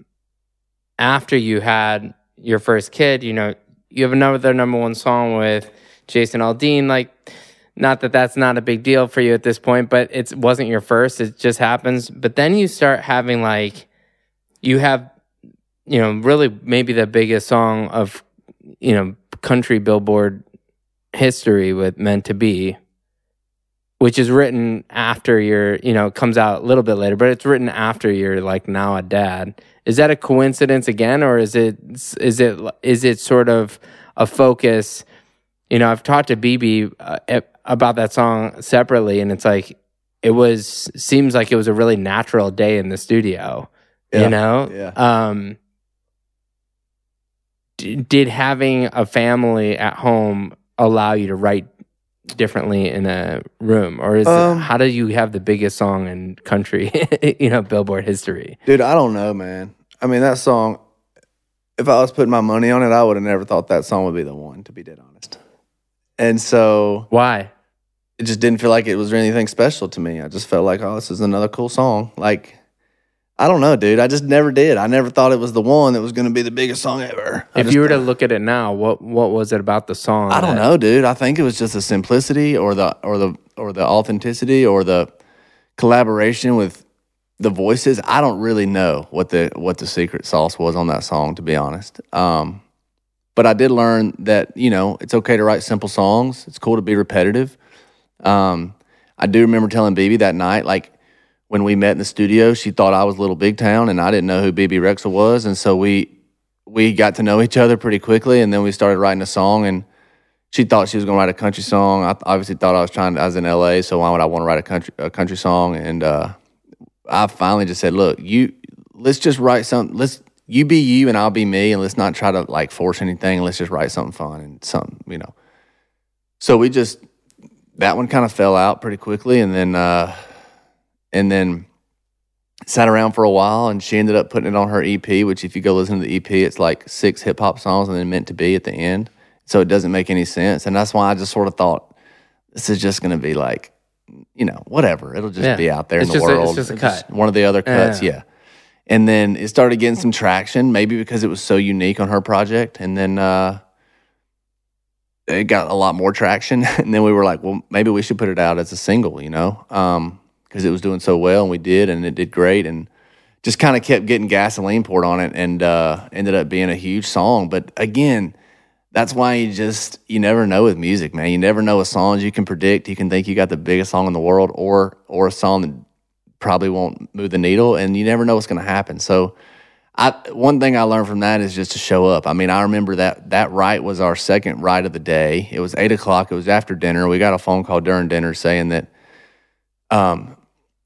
after you had your first kid, you know, you have another number one song with Jason Aldean. Like, not that that's not a big deal for you at this point, but it wasn't your first. It just happens. But then you start having like, you have you know, really maybe the biggest song of, you know, country billboard history with Meant to Be, which is written after your, you know, comes out a little bit later, but it's written after you're like now a dad. Is that a coincidence again, or is it, is it, is it sort of a focus? You know, I've talked to Bebe uh, about that song separately, and it's like, it was, seems like it was a really natural day in the studio. Yeah, You know, yeah. um, d- did having a family at home allow you to write differently in a room, or is Um, it, how do you have the biggest song in country, you know, Billboard history? Dude, I don't know, man. I mean, that song. If I was putting my money on it, I would have never thought that song would be the one. To be dead honest, and so Why? it just didn't feel like it was anything special to me. I just felt like, oh, this is another cool song. Like, I don't know, dude. I just never did. I never thought it was the one that was going to be the biggest song ever. I If just- you were to look at it now, what what was it about the song? I don't that- know, dude. I think it was just the simplicity or the or the or the authenticity or the collaboration with the voices. I don't really know what the what the secret sauce was on that song, to be honest. Um, but I did learn that you know it's okay to write simple songs. It's cool to be repetitive. Um, I do remember telling Bebe that night, like when we met in the studio, she thought I was Little Big Town, and I didn't know who Bebe Rexha was, and so we we got to know each other pretty quickly, and then we started writing a song. And she thought she was going to write a country song. I obviously thought I was trying. To, I was in LA, so why would I want to write a country a country song? And uh, I finally just said, "Look, you let's just write something. Let's you be you, and I'll be me, and let's not try to like force anything. Let's just write something fun and something, you know." So we just that one kind of fell out pretty quickly, and then uh, and then sat around for a while, and she ended up putting it on her EP. Which, if you go listen to the EP, it's like six hip hop songs and then meant to be at the end. So it doesn't make any sense, and that's why I just sort of thought this is just going to be like, you know, whatever. It'll just Yeah. be out there It's in the just a- it's world. just a cut. one of the other cuts, Yeah. yeah. And then it started getting some traction, maybe because it was so unique on her project. And then uh, it got a lot more traction. And then we were like, well, maybe we should put it out as a single, you know, because it was doing so well, and we did, and it did great, and just kind of kept getting gasoline poured on it, and uh, ended up being a huge song. But again, that's why you just you never know with music, man. You never know with songs you can predict. You can think you got the biggest song in the world, or or a song that probably won't move the needle, and you never know what's going to happen. So, I one thing I learned from that is just to show up. I mean, I remember that that ride was our second ride of the day. It was eight o'clock. It was after dinner. We got a phone call during dinner saying that, um,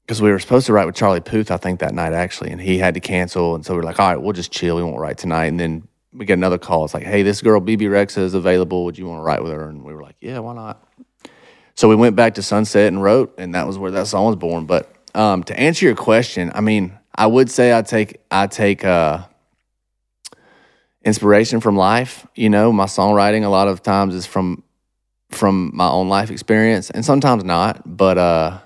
because we were supposed to write with Charlie Puth, I think that night actually, and he had to cancel, and so we are like, all right, we'll just chill. We won't write tonight, and then we get another call. It's like, hey, this girl Bebe Rexha is available. Would you want to write with her? And we were like, yeah, why not? So we went back to Sunset and wrote, and that was where that song was born. But um, to answer your question, I mean, I would say I take I take uh, inspiration from life. You know, my songwriting a lot of times is from from my own life experience, and sometimes not. But uh,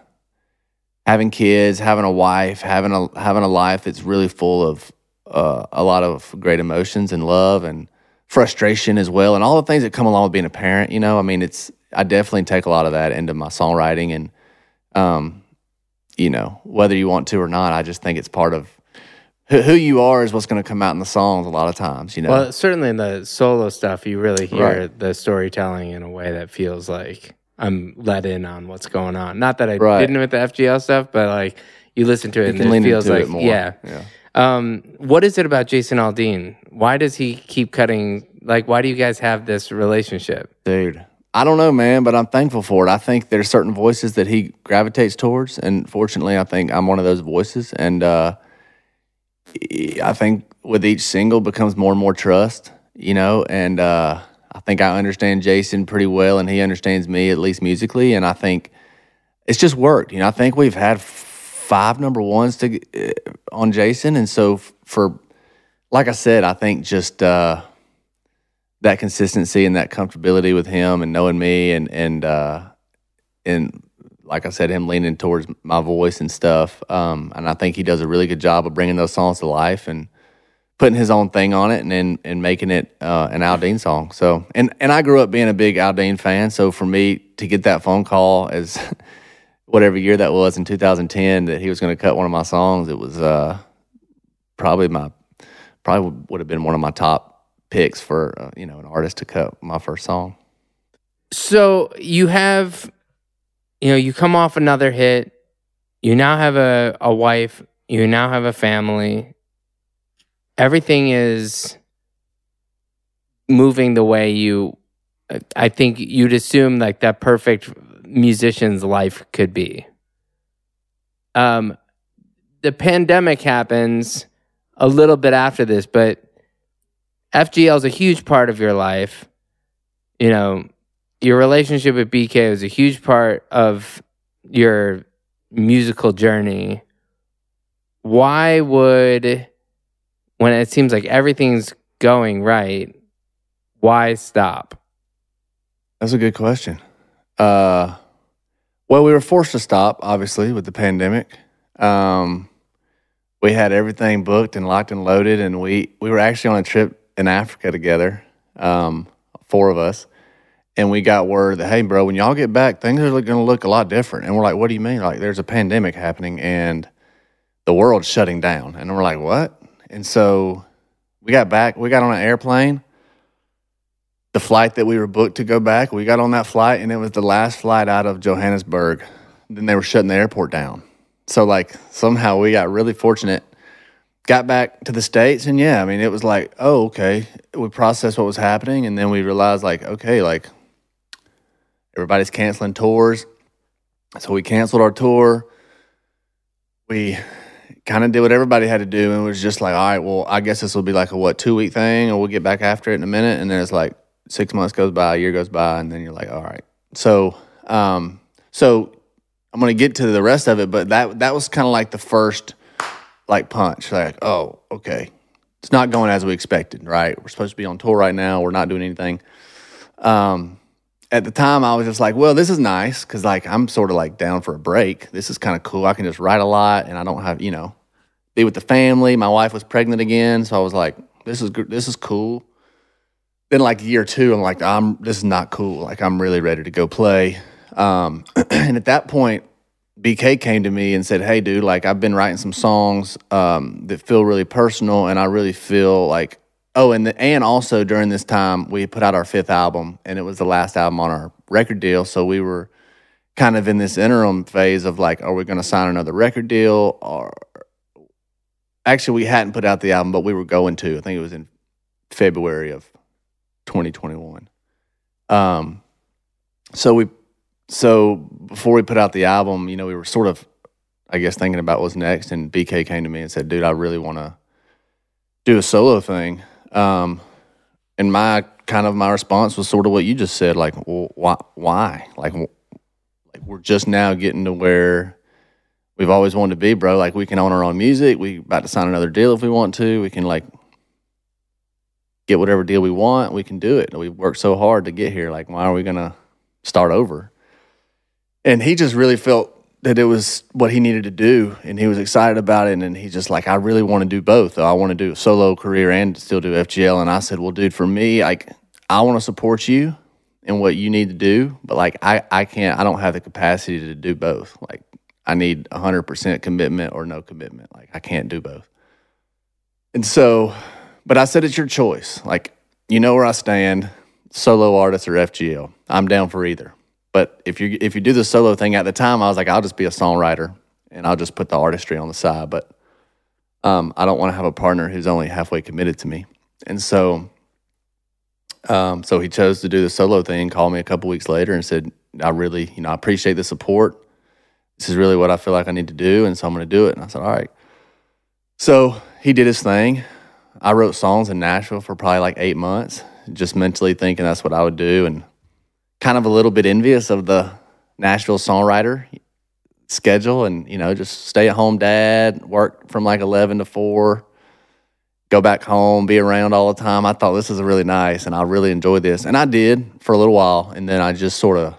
having kids, having a wife, having a having a life that's really full of uh, a lot of great emotions and love and frustration as well, and all the things that come along with being a parent. You know, I mean, it's I definitely take a lot of that into my songwriting, and um, you know, whether you want to or not, I just think it's part of who, you are is what's going to come out in the songs a lot of times. You know, Well, certainly in the solo stuff, you really hear Right. the storytelling in a way that feels like I'm let in on what's going on. Not that I Right. didn't with the FGL stuff, but like you listen to it you and it feels like, it yeah. yeah. Um, what is it about Jason Aldean? Why does he keep cutting? Like, why do you guys have this relationship? Dude, I don't know, man, but I'm thankful for it. I think there's certain voices that he gravitates towards, and fortunately, I think I'm one of those voices. And uh, I think with each single becomes more and more trust, you know. And uh, I think I understand Jason pretty well, and he understands me at least musically. And I think it's just worked. You know, I think we've had five number ones to uh, on Jason, and so for like I said, I think just. Uh, that consistency and that comfortability with him and knowing me and and uh and like I said, him leaning towards my voice and stuff. Um, and I think he does a really good job of bringing those songs to life and putting his own thing on it and and, and making it uh, an Aldean song. So and and I grew up being a big Aldean fan. So for me to get that phone call as whatever year that was in 2010 that he was going to cut one of my songs, it was uh, probably my probably would have been one of my top picks for uh, you know an artist to cut my first song. So you have, you know, you come off another hit. You now have a, a wife. You now have a family. Everything is moving the way you, I think you'd assume like that perfect musician's life could be. Um, the pandemic happens a little bit after this, but FGL is a huge part of your life. You know, your relationship with BK was a huge part of your musical journey. Why would, when it seems like everything's going right, why stop? That's a good question. Uh, well, we were forced to stop, obviously, with the pandemic. Um, we had everything booked and locked and loaded, and we we were actually on a trip in Africa together, um, four of us, and we got word that hey, bro, when y'all get back, things are going to look a lot different. And we're like, what do you mean? Like, there's a pandemic happening, and the world's shutting down, and we're like, what? And so we got back. We got on an airplane the flight that we were booked to go back, we got on that flight and it was the last flight out of Johannesburg. Then they were shutting the airport down. So like somehow we got really fortunate. Got back to the States and yeah, I mean it was like, oh, okay. We processed what was happening and then we realized like, okay, like everybody's canceling tours. So we canceled our tour. We kind of did what everybody had to do and was just like, all right, well, I guess this will be like a what, two week thing or we'll get back after it in a minute. And then it's like six months goes by, a year goes by, and then you're like, all right. So, um, so I'm gonna get to the rest of it, but that that was kind of like the first like punch, like, oh, okay. It's not going as we expected, right? We're supposed to be on tour right now. We're not doing anything. Um, at the time I was just like, well, this is nice because like I'm sort of like down for a break. This is kind of cool. I can just write a lot, and I don't have you know be with the family. My wife was pregnant again, so I was like, this is. This is cool. Then like year two, I'm like, I'm this is not cool. Like I'm really ready to go play. Um, and at that point, BK came to me and said, "Hey, dude, like I've been writing some songs um, that feel really personal, and I really feel like oh, and the, and also during this time we put out our fifth album, and it was the last album on our record deal, so we were kind of in this interim phase of like, are we going to sign another record deal? Or actually, we hadn't put out the album, but we were going to. I think it was in February of 2021. Um, so we so before we put out the album, you know, we were sort of, I guess, thinking about what's next. And BK came to me and said, "Dude, I really want to do a solo thing." Um, and my kind of my response was sort of what you just said, like, well, why? Why? Like, like we're just now getting to where we've always wanted to be, bro. Like, we can own our own music. We about to sign another deal if we want to. We can like get whatever deal we want. We can do it. We worked so hard to get here. Like, why are we gonna start over? and he just really felt that it was what he needed to do and he was excited about it and he's just like i really want to do both i want to do a solo career and still do fgl and i said well dude for me like i want to support you in what you need to do but like i i can't i don't have the capacity to do both. Like i need 100% commitment or no commitment. Like i can't do both. And so but i said it's your choice. Like you know where i stand. Solo artist or fgl i'm down for either but if you if you do the solo thing at the time, I was like, I'll just be a songwriter and I'll just put the artistry on the side. But um, I don't want to have a partner who's only halfway committed to me. And so, um, so he chose to do the solo thing. Called me a couple weeks later and said, "I really, you know, I appreciate the support. This is really what I feel like I need to do, and so I'm going to do it." And I said, "All right." So he did his thing. I wrote songs in Nashville for probably like eight months, just mentally thinking that's what I would do, and kind of a little bit envious of the Nashville songwriter schedule and, you know, just stay at home dad, work from like 11 to 4, go back home, be around all the time. I thought this is really nice and I really enjoyed this. And I did for a little while. And then I just sort of,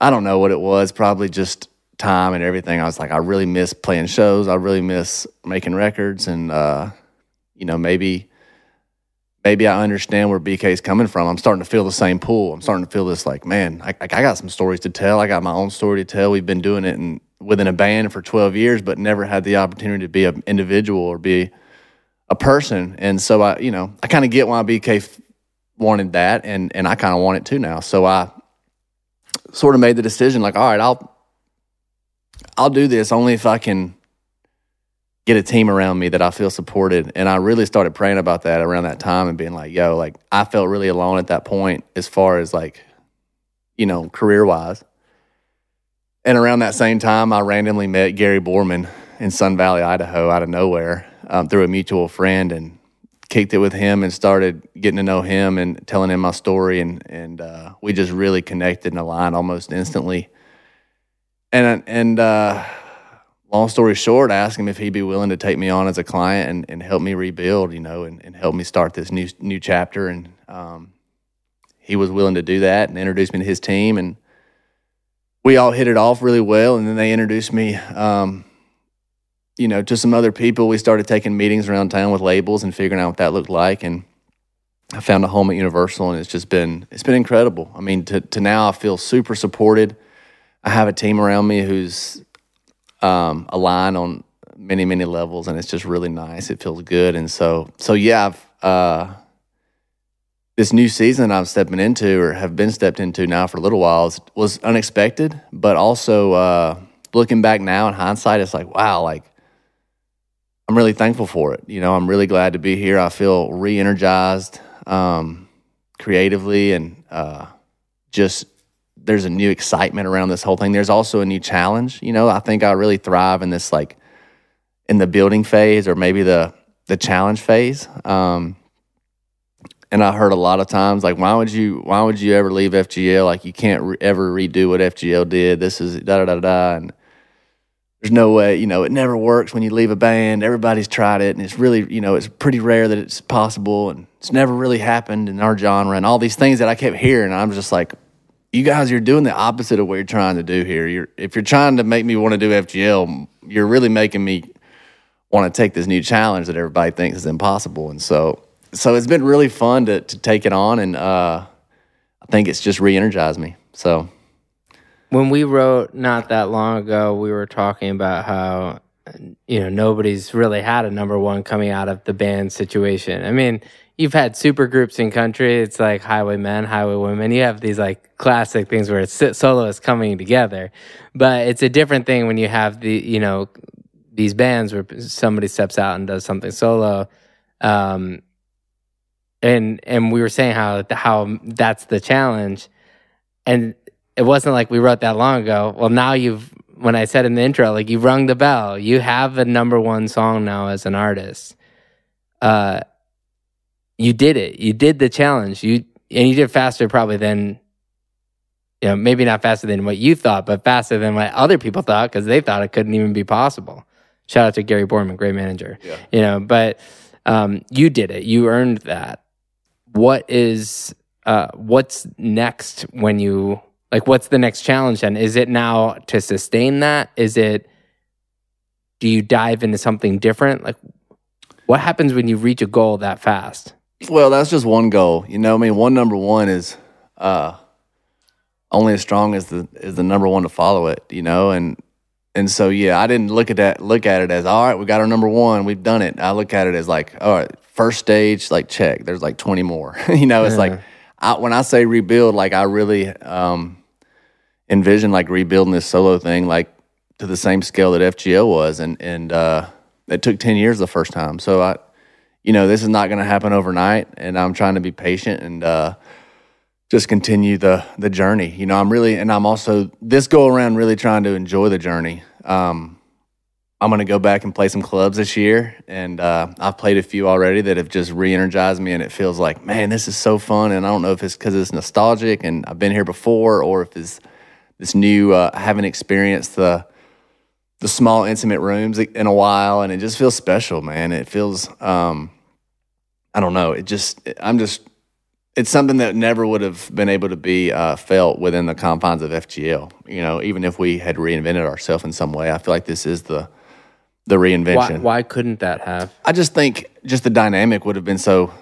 I don't know what it was, probably just time and everything. I was like, I really miss playing shows. I really miss making records. And, uh, you know, maybe maybe I understand where BK is coming from. I'm starting to feel the same pull. I'm starting to feel this like, man, I, I got some stories to tell. I got my own story to tell. We've been doing it in, within a band for 12 years, but never had the opportunity to be an individual or be a person. And so I, you know, I kind of get why BK wanted that, and and I kind of want it too now. So I sort of made the decision, like, all right, I'll I'll do this only if I can get a team around me that I feel supported. And I really started praying about that around that time and being like, yo, like I felt really alone at that point as far as like, you know, career wise. And around that same time, I randomly met Gary Borman in Sun Valley, Idaho, out of nowhere um, through a mutual friend and kicked it with him and started getting to know him and telling him my story. And, and uh, we just really connected and aligned almost instantly. And, and, uh, long story short, I asked him if he'd be willing to take me on as a client and, and help me rebuild, you know, and, and help me start this new new chapter. And um, he was willing to do that and introduce me to his team. And we all hit it off really well. And then they introduced me, um, you know, to some other people. We started taking meetings around town with labels and figuring out what that looked like. And I found a home at Universal, and it's just been it's been incredible. I mean, to to now I feel super supported. I have a team around me who's um, align on many many levels, and it's just really nice. It feels good, and so so yeah. I've, uh, this new season I'm stepping into, or have been stepped into now for a little while, was, unexpected, but also uh, looking back now in hindsight, it's like wow, like I'm really thankful for it. You know, I'm really glad to be here. I feel re-energized um, creatively and uh, just there's a new excitement around this whole thing. There's also a new challenge. You know, I think I really thrive in this like in the building phase or maybe the the challenge phase. Um, and I heard a lot of times like, why would you why would you ever leave FGL? Like you can't re- ever redo what FGL did. This is da da da da. And there's no way, you know, it never works when you leave a band. Everybody's tried it, and it's really, you know, it's pretty rare that it's possible, and it's never really happened in our genre, and all these things that I kept hearing. I'm just like, you guys, you're doing the opposite of what you're trying to do here. You're if you're trying to make me want to do FGL, you're really making me want to take this new challenge that everybody thinks is impossible. And so, so it's been really fun to to take it on, and uh, I think it's just re-energized me. So when we wrote not that long ago, we were talking about how you know nobody's really had a number one coming out of the band situation. I mean, you've had super groups in country. It's like Highway Highwaymen, Highway Women. You have these like classic things where it's soloists coming together, but it's a different thing when you have the you know these bands where somebody steps out and does something solo. Um, and and we were saying how how that's the challenge, and it wasn't like we wrote that long ago. Well, now you've, when I said in the intro, like you've rung the bell. You have a number one song now as an artist. Uh, you did it. You did the challenge. You and you did faster probably than, you know, maybe not faster than what you thought, but faster than what other people thought because they thought it couldn't even be possible. Shout out to Gary Borman, great manager. Yeah. You know, but um, you did it. You earned that. What is uh, what's next when you like, what's the next challenge then? Is it now to sustain that? Is it, do you dive into something different? Like, what happens when you reach a goal that fast? Well, that's just one goal. You know, I mean, one number one is uh, only as strong as the is the number one to follow it. You know, and and so yeah, I didn't look at that look at it as all right. We got our number one. We've done it. I look at it as like all right, first stage, like check. There's like 20 more. you know, it's yeah. like I, when I say rebuild, like I really um, envision like rebuilding this solo thing like to the same scale that FGL was, and and uh, it took ten years the first time. So I, you know, this is not going to happen overnight, and I'm trying to be patient and uh, just continue the the journey. You know, I'm really, and I'm also this go around really trying to enjoy the journey. Um, I'm going to go back and play some clubs this year, and uh, I've played a few already that have just re-energized me, and it feels like, man, this is so fun. And I don't know if it's because it's nostalgic and I've been here before, or if it's this new uh, I haven't experienced the the small intimate rooms in a while, and it just feels special, man. It feels um, I don't know. It just I'm just it's something that never would have been able to be uh, felt within the confines of FGL. You know, even if we had reinvented ourselves in some way, I feel like this is the the reinvention. Why, why couldn't that have? I just think just the dynamic would have been so.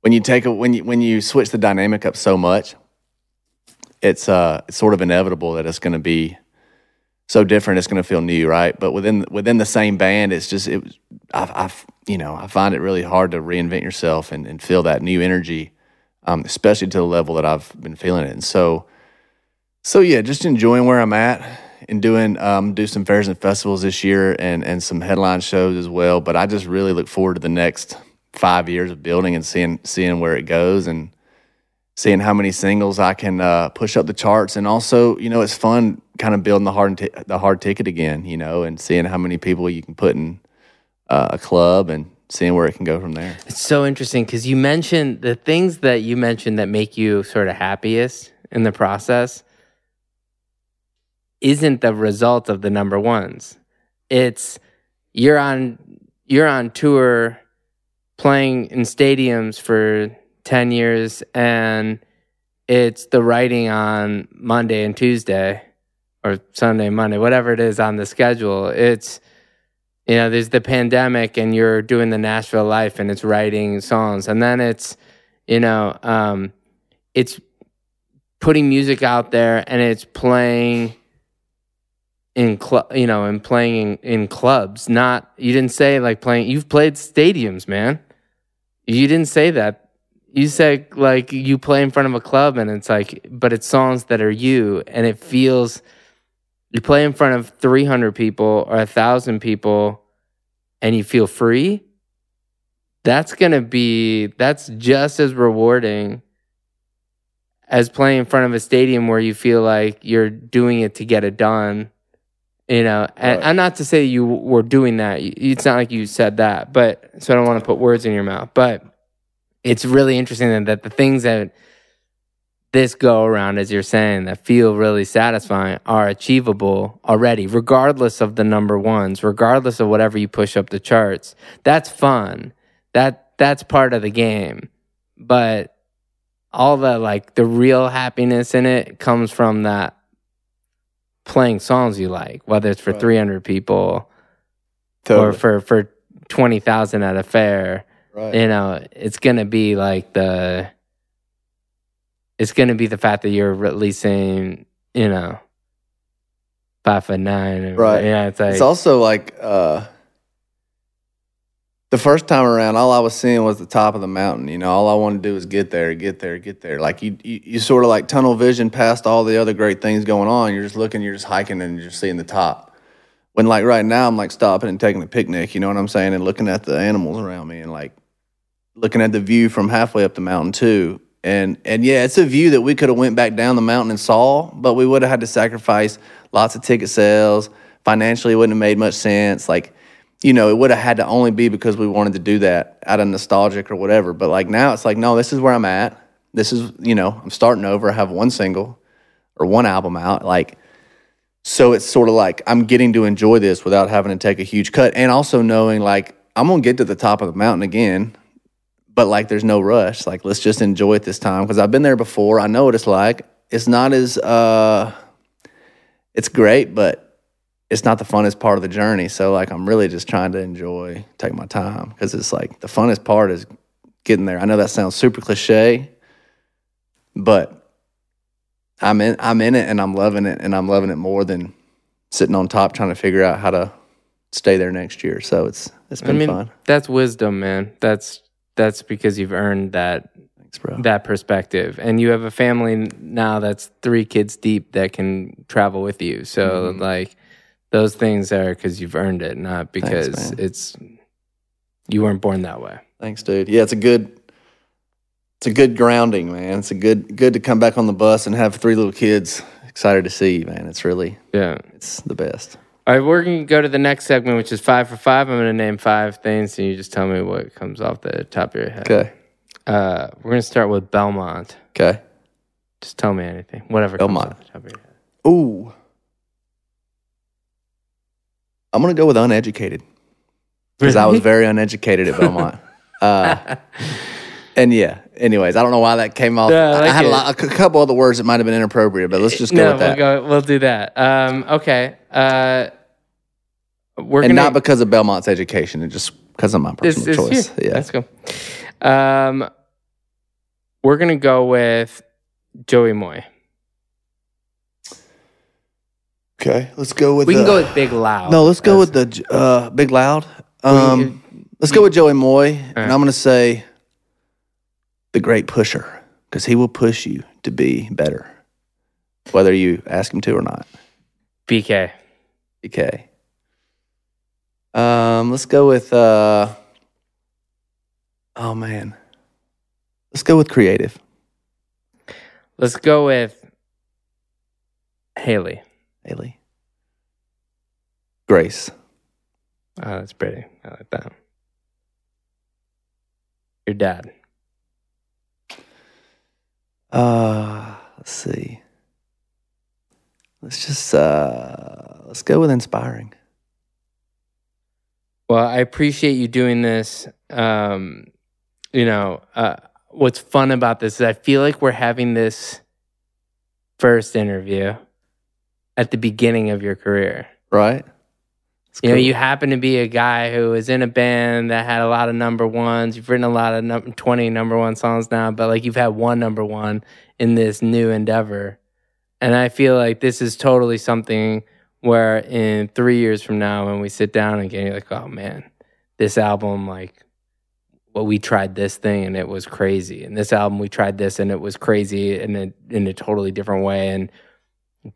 When you take a when you when you switch the dynamic up so much, it's uh it's sort of inevitable that it's going to be so different. It's going to feel new, right? But within within the same band, it's just it. I, I you know I find it really hard to reinvent yourself and, and feel that new energy, um, especially to the level that I've been feeling it. And so, so yeah, just enjoying where I'm at and doing um, do some fairs and festivals this year and and some headline shows as well. But I just really look forward to the next five years of building and seeing seeing where it goes and seeing how many singles I can uh, push up the charts, and also, you know, it's fun kind of building the hard t- the hard ticket again, you know, and seeing how many people you can put in uh, a club and seeing where it can go from there. It's so interesting because you mentioned the things that you mentioned that make you sort of happiest in the process isn't the result of the number ones. It's you're on you're on tour playing in stadiums for 10 years and it's the writing on Monday and Tuesday or Sunday, Monday, whatever it is on the schedule. It's, you know, there's the pandemic and you're doing the Nashville life and it's writing songs. And then it's, you know, um, it's putting music out there and it's playing in club, you know, and playing in, in clubs. Not, you didn't say like playing, you've played stadiums, man. You didn't say that you said like you play in front of a club and it's like but it's songs that are you and it feels you play in front of 300 people or a 1000 people and you feel free. That's going to be that's just as rewarding as playing in front of a stadium where you feel like you're doing it to get it done you know? And, right. and not to say you were doing that. It's not like you said that but so i don't want to put words in your mouth but it's really interesting that the things that this go around, as you're saying, that feel really satisfying are achievable already, regardless of the number ones, regardless of whatever you push up the charts. That's fun. That that's part of the game. But all the like the real happiness in it comes from that playing songs you like, whether it's for Right. 300 people Totally. or for for 20,000 at a fair right. you know, it's gonna be like the it's gonna be the fact that you're releasing, you know, five for nine. or- Right. Yeah, it's like it's also like uh, the first time around, all I was seeing was the top of the mountain. You know, all I wanted to do was get there, get there, get there. Like you, you, you sort of like tunnel vision past all the other great things going on. You're just looking, you're just hiking, and you're just seeing the top. When like right now, I'm like stopping and taking a picnic. You know what I'm saying, and looking at the animals around me, and like looking at the view from halfway up the mountain too. And and yeah, it's a view that we could have went back down the mountain and saw, but we would have had to sacrifice lots of ticket sales. Financially, it wouldn't have made much sense. Like, you know, it would have had to only be because we wanted to do that out of nostalgic or whatever. But like now, it's like, no, this is where I'm at. This is, you know, I'm starting over. I have one single or one album out. Like, so it's sort of like I'm getting to enjoy this without having to take a huge cut, and also knowing like I'm gonna get to the top of the mountain again but like there's no rush. Like let's just enjoy it this time. Because i've been there before. I know what it's like. It's not as uh it's great but it's not the funnest part of the journey. So like i'm really just trying to enjoy take my time. Because it's like the funnest part is getting there. I know that sounds super cliche but i'm in i'm in it and i'm loving it and i'm loving it more than sitting on top trying to figure out how to stay there next year. So it's it's been mean, fun. that's wisdom, man. That's that's because you've earned that thanks bro that perspective, and you have a family now that's three kids deep that can travel with you. So Mm-hmm. like those things are because you've earned it, not because man. it's you weren't born that way. Thanks, dude. Yeah, it's a good it's a good grounding, man. It's a good good to come back on the bus and have three little kids excited to see you, man. It's really Yeah. it's the best. All right, we're going to go to the next segment, which is five for five. I'm going to name five things, and you just tell me what comes off the top of your head. Okay. Uh, we're going to start with Belmont. Okay. Just tell me anything, whatever Belmont. comes off the top of your head. Ooh. I'm gonna go with uneducated. Because I was very uneducated at Belmont. uh, and yeah, anyways, I don't know why that came off. Yeah, I I, had a, lot, a couple other words that might have been inappropriate, but let's just go no, with that. we'll go. We'll do that. Um, okay. Uh, we're and gonna, not because of Belmont's education, and just because of my this personal is choice. you. Yeah. Let's go. Um, we're gonna go with Joey Moi. Okay, let's go with. We can uh, go with Big Loud. No, let's go with the uh, Big Loud. Um, you- let's go with Joey Moi, right. and I'm going to say the Great Pusher because he will push you to be better, whether you ask him to or not. BK. Okay. Um, let's go with. Uh, oh man, let's go with creative. Let's go with Haley. Haley. Grace. Oh, that's pretty. I like that. Your dad. Uh, let's see. Let's just uh, let's go with inspiring. Well, I appreciate you doing this. Um, you know, uh, what's fun about this is I feel like we're having this first interview at the beginning of your career. Right. It's You know, you happen to be a guy who was in a band that had a lot of number ones. You've written a lot of num- 20 number one songs now, but like you've had one number one in this new endeavor. And I feel like this is totally something where in three years from now, when we sit down again, you're like, oh man, this album, like, well, we tried this thing and it was crazy. And this album, we tried this and it was crazy in a, in a totally different way. And,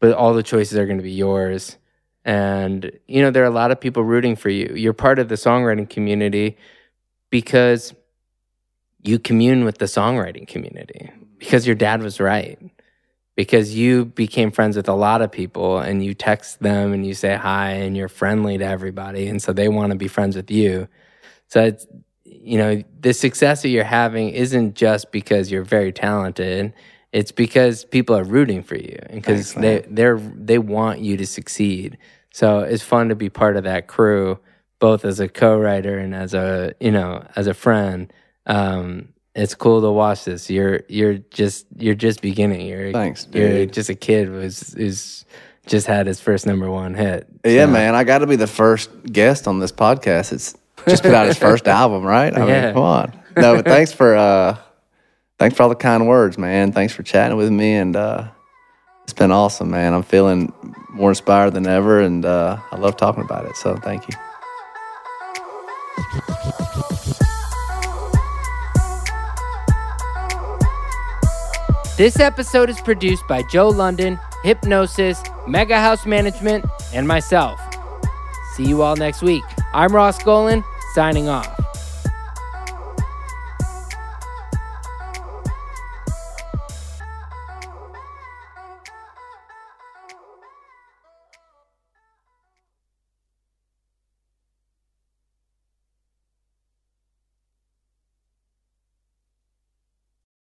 but all the choices are going to be yours. And, you know, there are a lot of people rooting for you. You're part of the songwriting community because you commune with the songwriting community because your dad was right. Because you became friends with a lot of people and you text them and you say hi and you're friendly to everybody. And so they want to be friends with you. So it's, you know, the success that you're having isn't just because you're very talented It's because people are rooting for you and because they they're they want you to succeed. So it's fun to be part of that crew, both as a co-writer and as a you know as a friend. Um, it's cool to watch this. You're you're just you're just beginning. You're Thanks, You're just a kid who's who's just had his first number one hit. Yeah, man, I got to be the first guest on this podcast. It's just put out his first album, right? I mean, Yeah. come on. No, but thanks for uh thanks for all the kind words, man. Thanks for chatting with me and uh it's been awesome, man. I'm feeling more inspired than ever and uh I love talking about it. So, thank you. This episode is produced by Joe London, Hypnosis, Mega House Management, and myself. See you all next week. I'm Ross Golan, signing off.